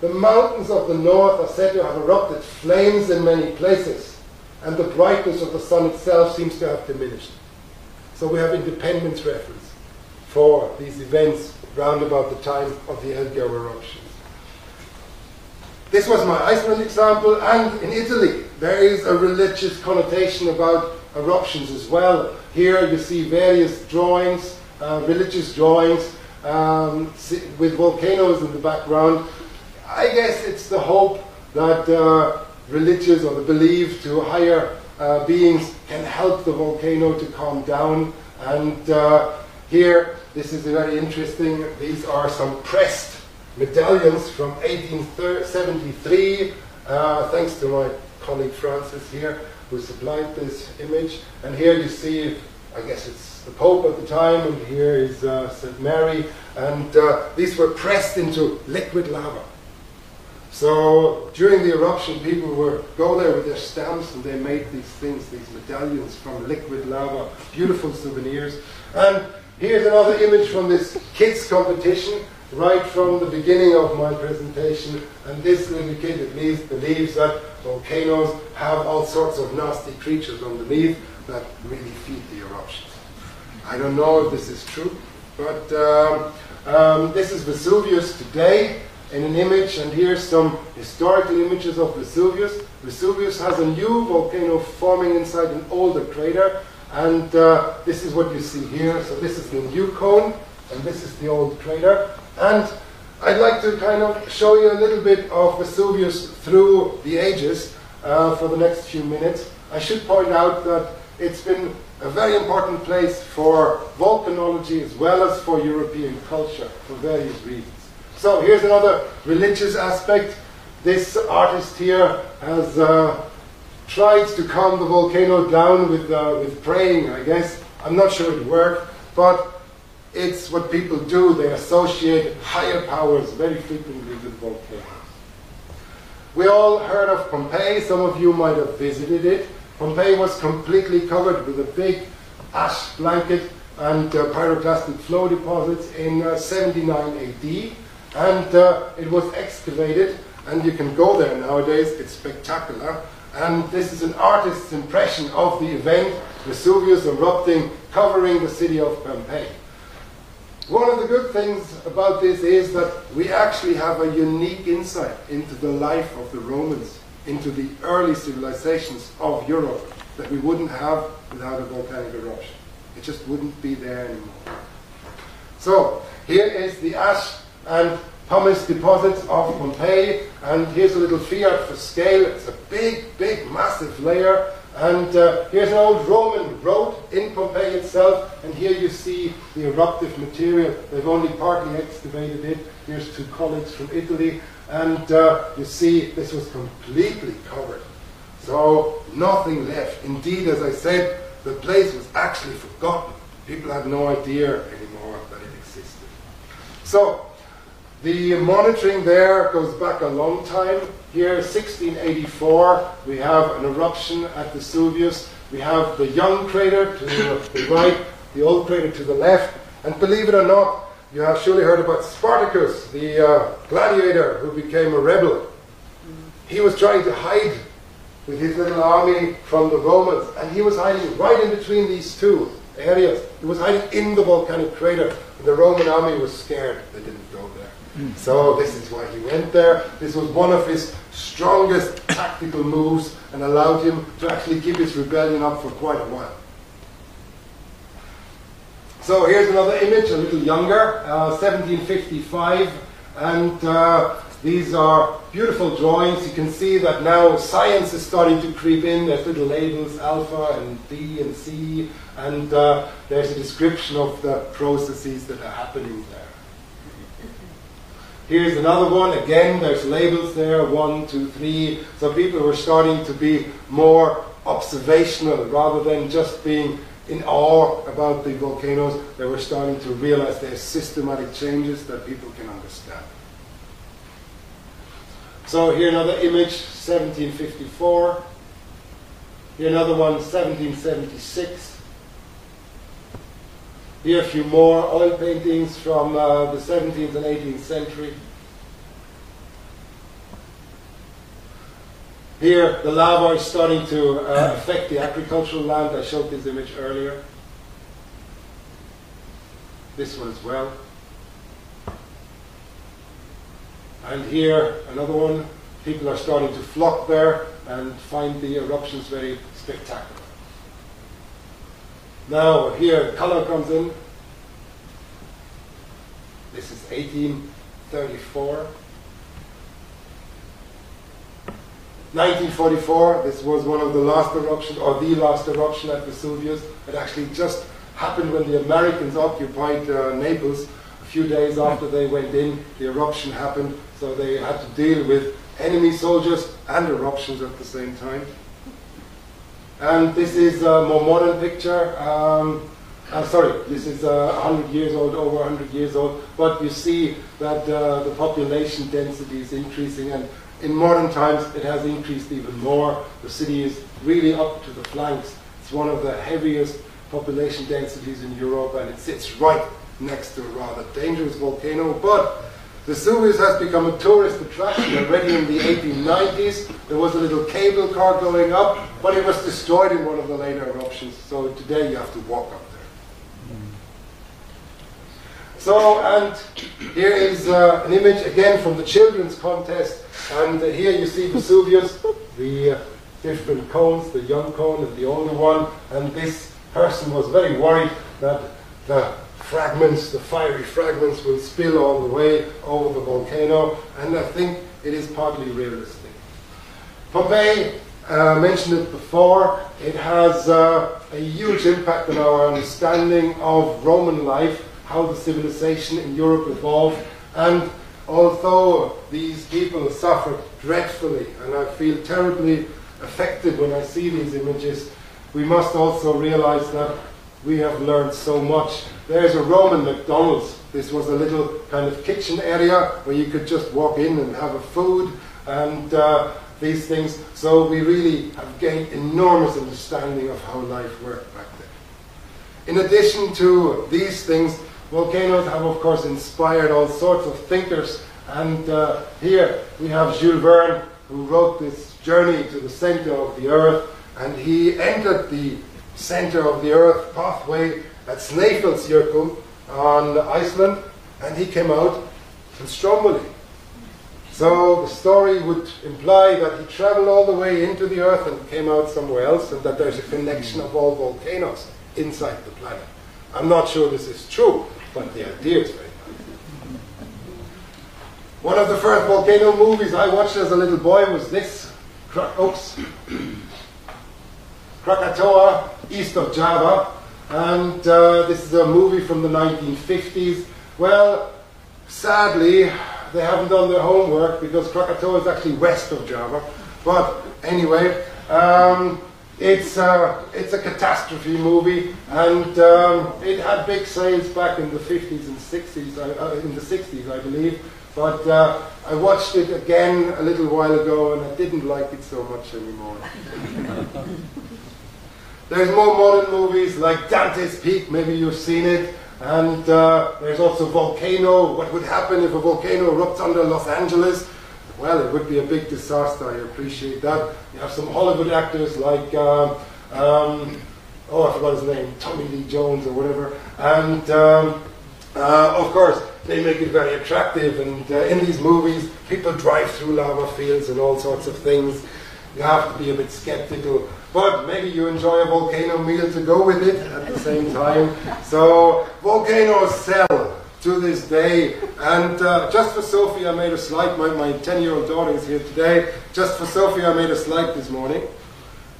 The mountains of the north are said to have erupted flames in many places, and the brightness of the sun itself seems to have diminished. So we have independence reference for these events round about the time of the Eldgjá eruptions. This was my Iceland example, and in Italy there is a religious connotation about eruptions as well. Here you see various drawings, uh, religious drawings, um, with volcanoes in the background. I guess it's the hope that uh, religious or the belief to higher uh, beings can help the volcano to calm down. And uh, here, this is very interesting. These are some pressed medallions from 1873. Uh, thanks to my colleague Francis here, who supplied this image. And here you see, I guess it's the Pope at the time, and here is uh, St. Mary. And uh, these were pressed into liquid lava. So during the eruption, people would go there with their stamps and they made these things, these medallions from liquid lava, beautiful souvenirs. And here's another image from this kids competition, right from the beginning of my presentation. And this little kid at least believes that volcanoes have all sorts of nasty creatures underneath that really feed the eruptions. I don't know if this is true, but um, um, this is Vesuvius today in an image, and here's some historical images of Vesuvius. Vesuvius has a new volcano forming inside an older crater, and uh, this is what you see here. So this is the new cone, and this is the old crater. And I'd like to kind of show you a little bit of Vesuvius through the ages uh, for the next few minutes. I should point out that it's been a very important place for volcanology as well as for European culture for various reasons. So here's another religious aspect. This artist here has uh, tried to calm the volcano down with, uh, with praying, I guess. I'm not sure it worked, but it's what people do. They associate higher powers very frequently with volcanoes. We all heard of Pompeii. Some of you might have visited it. Pompeii was completely covered with a big ash blanket and uh, pyroclastic flow deposits in uh, 79 AD and uh, it was excavated, and you can go there nowadays. It's spectacular. And this is an artist's impression of the event, Vesuvius erupting, covering the city of Pompeii. One of the good things about this is that we actually have a unique insight into the life of the Romans, into the early civilizations of Europe that we wouldn't have without a volcanic eruption. It just wouldn't be there anymore. So, here is the ash and pumice deposits of Pompeii. And here's a little fiat for scale. It's a big, big, massive layer. And uh, here's an old Roman road in Pompeii itself, and here you see the eruptive material. They've only partly excavated it. Here's two colleagues from Italy, and uh, you see this was completely covered. So nothing left. Indeed, as I said, the place was actually forgotten. People had no idea anymore that it existed. So the monitoring there goes back a long time. Here, 1684, we have an eruption at Vesuvius. We have the young crater to the right, the old crater to the left. And believe it or not, you have surely heard about Spartacus, the uh, gladiator who became a rebel. He was trying to hide with his little army from the Romans, and he was hiding right in between these two areas. He was hiding in the volcanic crater, and the Roman army was scared. They didn't So this is why he went there. This was one of his strongest tactical moves and allowed him to actually keep his rebellion up for quite a while. So here's another image, a little younger, uh, 1755, and uh, these are beautiful drawings. You can see that now science is starting to creep in. There's little labels, alpha and B and C, and uh, there's a description of the processes that are happening there. Here's another one. Again, there's labels there one, two, three. So people were starting to be more observational rather than just being in awe about the volcanoes. They were starting to realize there's systematic changes that people can understand. So here another image, 1754. Here another one, 1776. Here a few more oil paintings from uh, the 17th and 18th century. Here the lava is starting to uh, affect the agricultural land. I showed this image earlier. This one as well. And here another one. People are starting to flock there and find the eruptions very spectacular. Now here color comes in. This is 1834. 1944, this was one of the last eruptions, or the last eruption at Vesuvius. It actually just happened when the Americans occupied uh, Naples. A few days after they went in, the eruption happened, so they had to deal with enemy soldiers and eruptions at the same time. And this is a more modern picture. Um, uh, sorry, this is uh, 100 years old, over 100 years old, but you see that uh, the population density is increasing, and in modern times it has increased even more. The city is really up to the flanks. It's one of the heaviest population densities in Europe, and it sits right next to a rather dangerous volcano, but Vesuvius has become a tourist attraction already in the 1890s. There was a little cable car going up, but it was destroyed in one of the later eruptions. So today you have to walk up there. So, and here is uh, an image again from the children's contest. And uh, here you see Vesuvius, the uh, different cones, the young cone and the older one. And this person was very worried that the fragments, the fiery fragments, will spill all the way over the volcano, and I think it is partly realistic. Pompeii, uh, mentioned it before, it has uh, a huge impact on our understanding of Roman life, how the civilization in Europe evolved, and although these people suffered dreadfully, and I feel terribly affected when I see these images, we must also realize that we have learned so much. There's a Roman McDonald's. This was a little kind of kitchen area where you could just walk in and have a food and uh, these things. So we really have gained enormous understanding of how life worked back then. In addition to these things, volcanoes have, of course, inspired all sorts of thinkers. And uh, here we have Jules Verne, who wrote this journey to the center of the earth, and he entered the center of the earth pathway at Snæfellsjökull on Iceland, and he came out in Stromboli. So the story would imply that he traveled all the way into the earth and came out somewhere else, and that there's a connection of all volcanoes inside the planet. I'm not sure this is true, but the idea is very nice. One of the first volcano movies I watched as a little boy was this, Oops. Krakatoa, east of Java, and uh, this is a movie from the 1950s. Well, sadly, they haven't done their homework because Krakatoa is actually west of Java. But anyway, um, it's, uh, it's a catastrophe movie, and um, it had big sales back in the 50s and 60s, uh, uh, in the 60s, I believe. But uh, I watched it again a little while ago, and I didn't like it so much anymore. *laughs* There's more modern movies like Dante's Peak, maybe you've seen it. And uh, there's also Volcano. What would happen if a volcano erupts under Los Angeles? Well, it would be a big disaster. I appreciate that. You have some Hollywood actors like, um, um, oh, I forgot his name, Tommy Lee Jones or whatever. And um, uh, of course, they make it very attractive. And uh, in these movies, people drive through lava fields and all sorts of things. You have to be a bit skeptical. But maybe you enjoy a volcano meal to go with it at the same time. So volcanoes sell to this day. And uh, just for Sophie, I made a slide. My, my 10 year old daughter is here today. Just for Sophie, I made a slide this morning.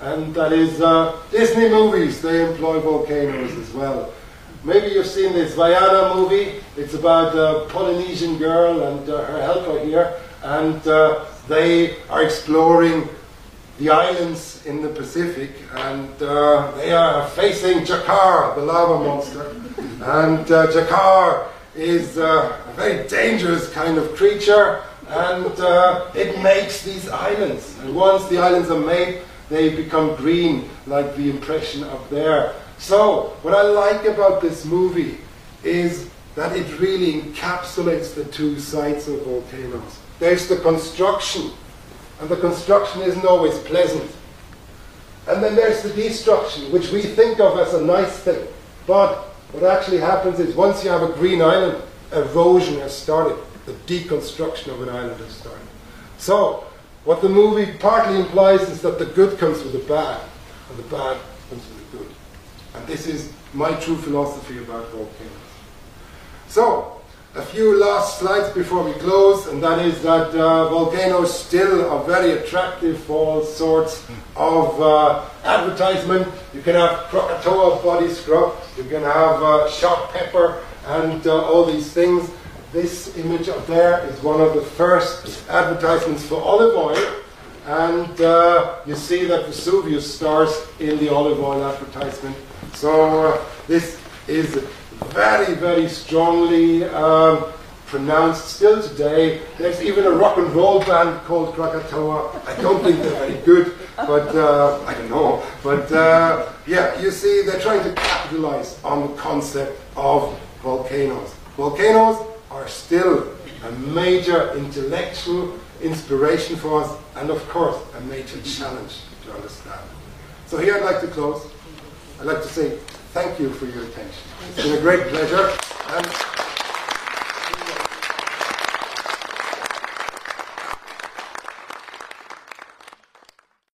And that is uh, Disney movies. They employ volcanoes as well. Maybe you've seen this Vaiana movie. It's about a Polynesian girl and uh, her helper here. And uh, they are exploring the islands in the Pacific, and uh, they are facing Jakar, the lava monster. And uh, Jakar is uh, a very dangerous kind of creature, and uh, it makes these islands. And once the islands are made, they become green, like the impression up there. So, what I like about this movie is that it really encapsulates the two sides of volcanoes. There's the construction and the construction isn't always pleasant. And then there's the destruction, which we think of as a nice thing. But what actually happens is once you have a green island, erosion has started. The deconstruction of an island has started. So, what the movie partly implies is that the good comes with the bad, and the bad comes with the good. And this is my true philosophy about volcanoes. So, a few last slides before we close, and that is that uh, volcanoes still are very attractive for all sorts of uh, advertisement. You can have Krakatoa body scrub, you can have uh, shot pepper, and uh, all these things. This image up there is one of the first advertisements for olive oil, and uh, you see that Vesuvius stars in the olive oil advertisement. So uh, this is very, very strongly um, pronounced still today. There's even a rock and roll band called Krakatoa. I don't think they're very good, but uh, I don't know. But uh, yeah, you see, they're trying to capitalize on the concept of volcanoes. Volcanoes are still a major intellectual inspiration for us, and of course, a major challenge to understand. So here I'd like to close. I'd like to say thank you for your attention. It's been a great pleasure. And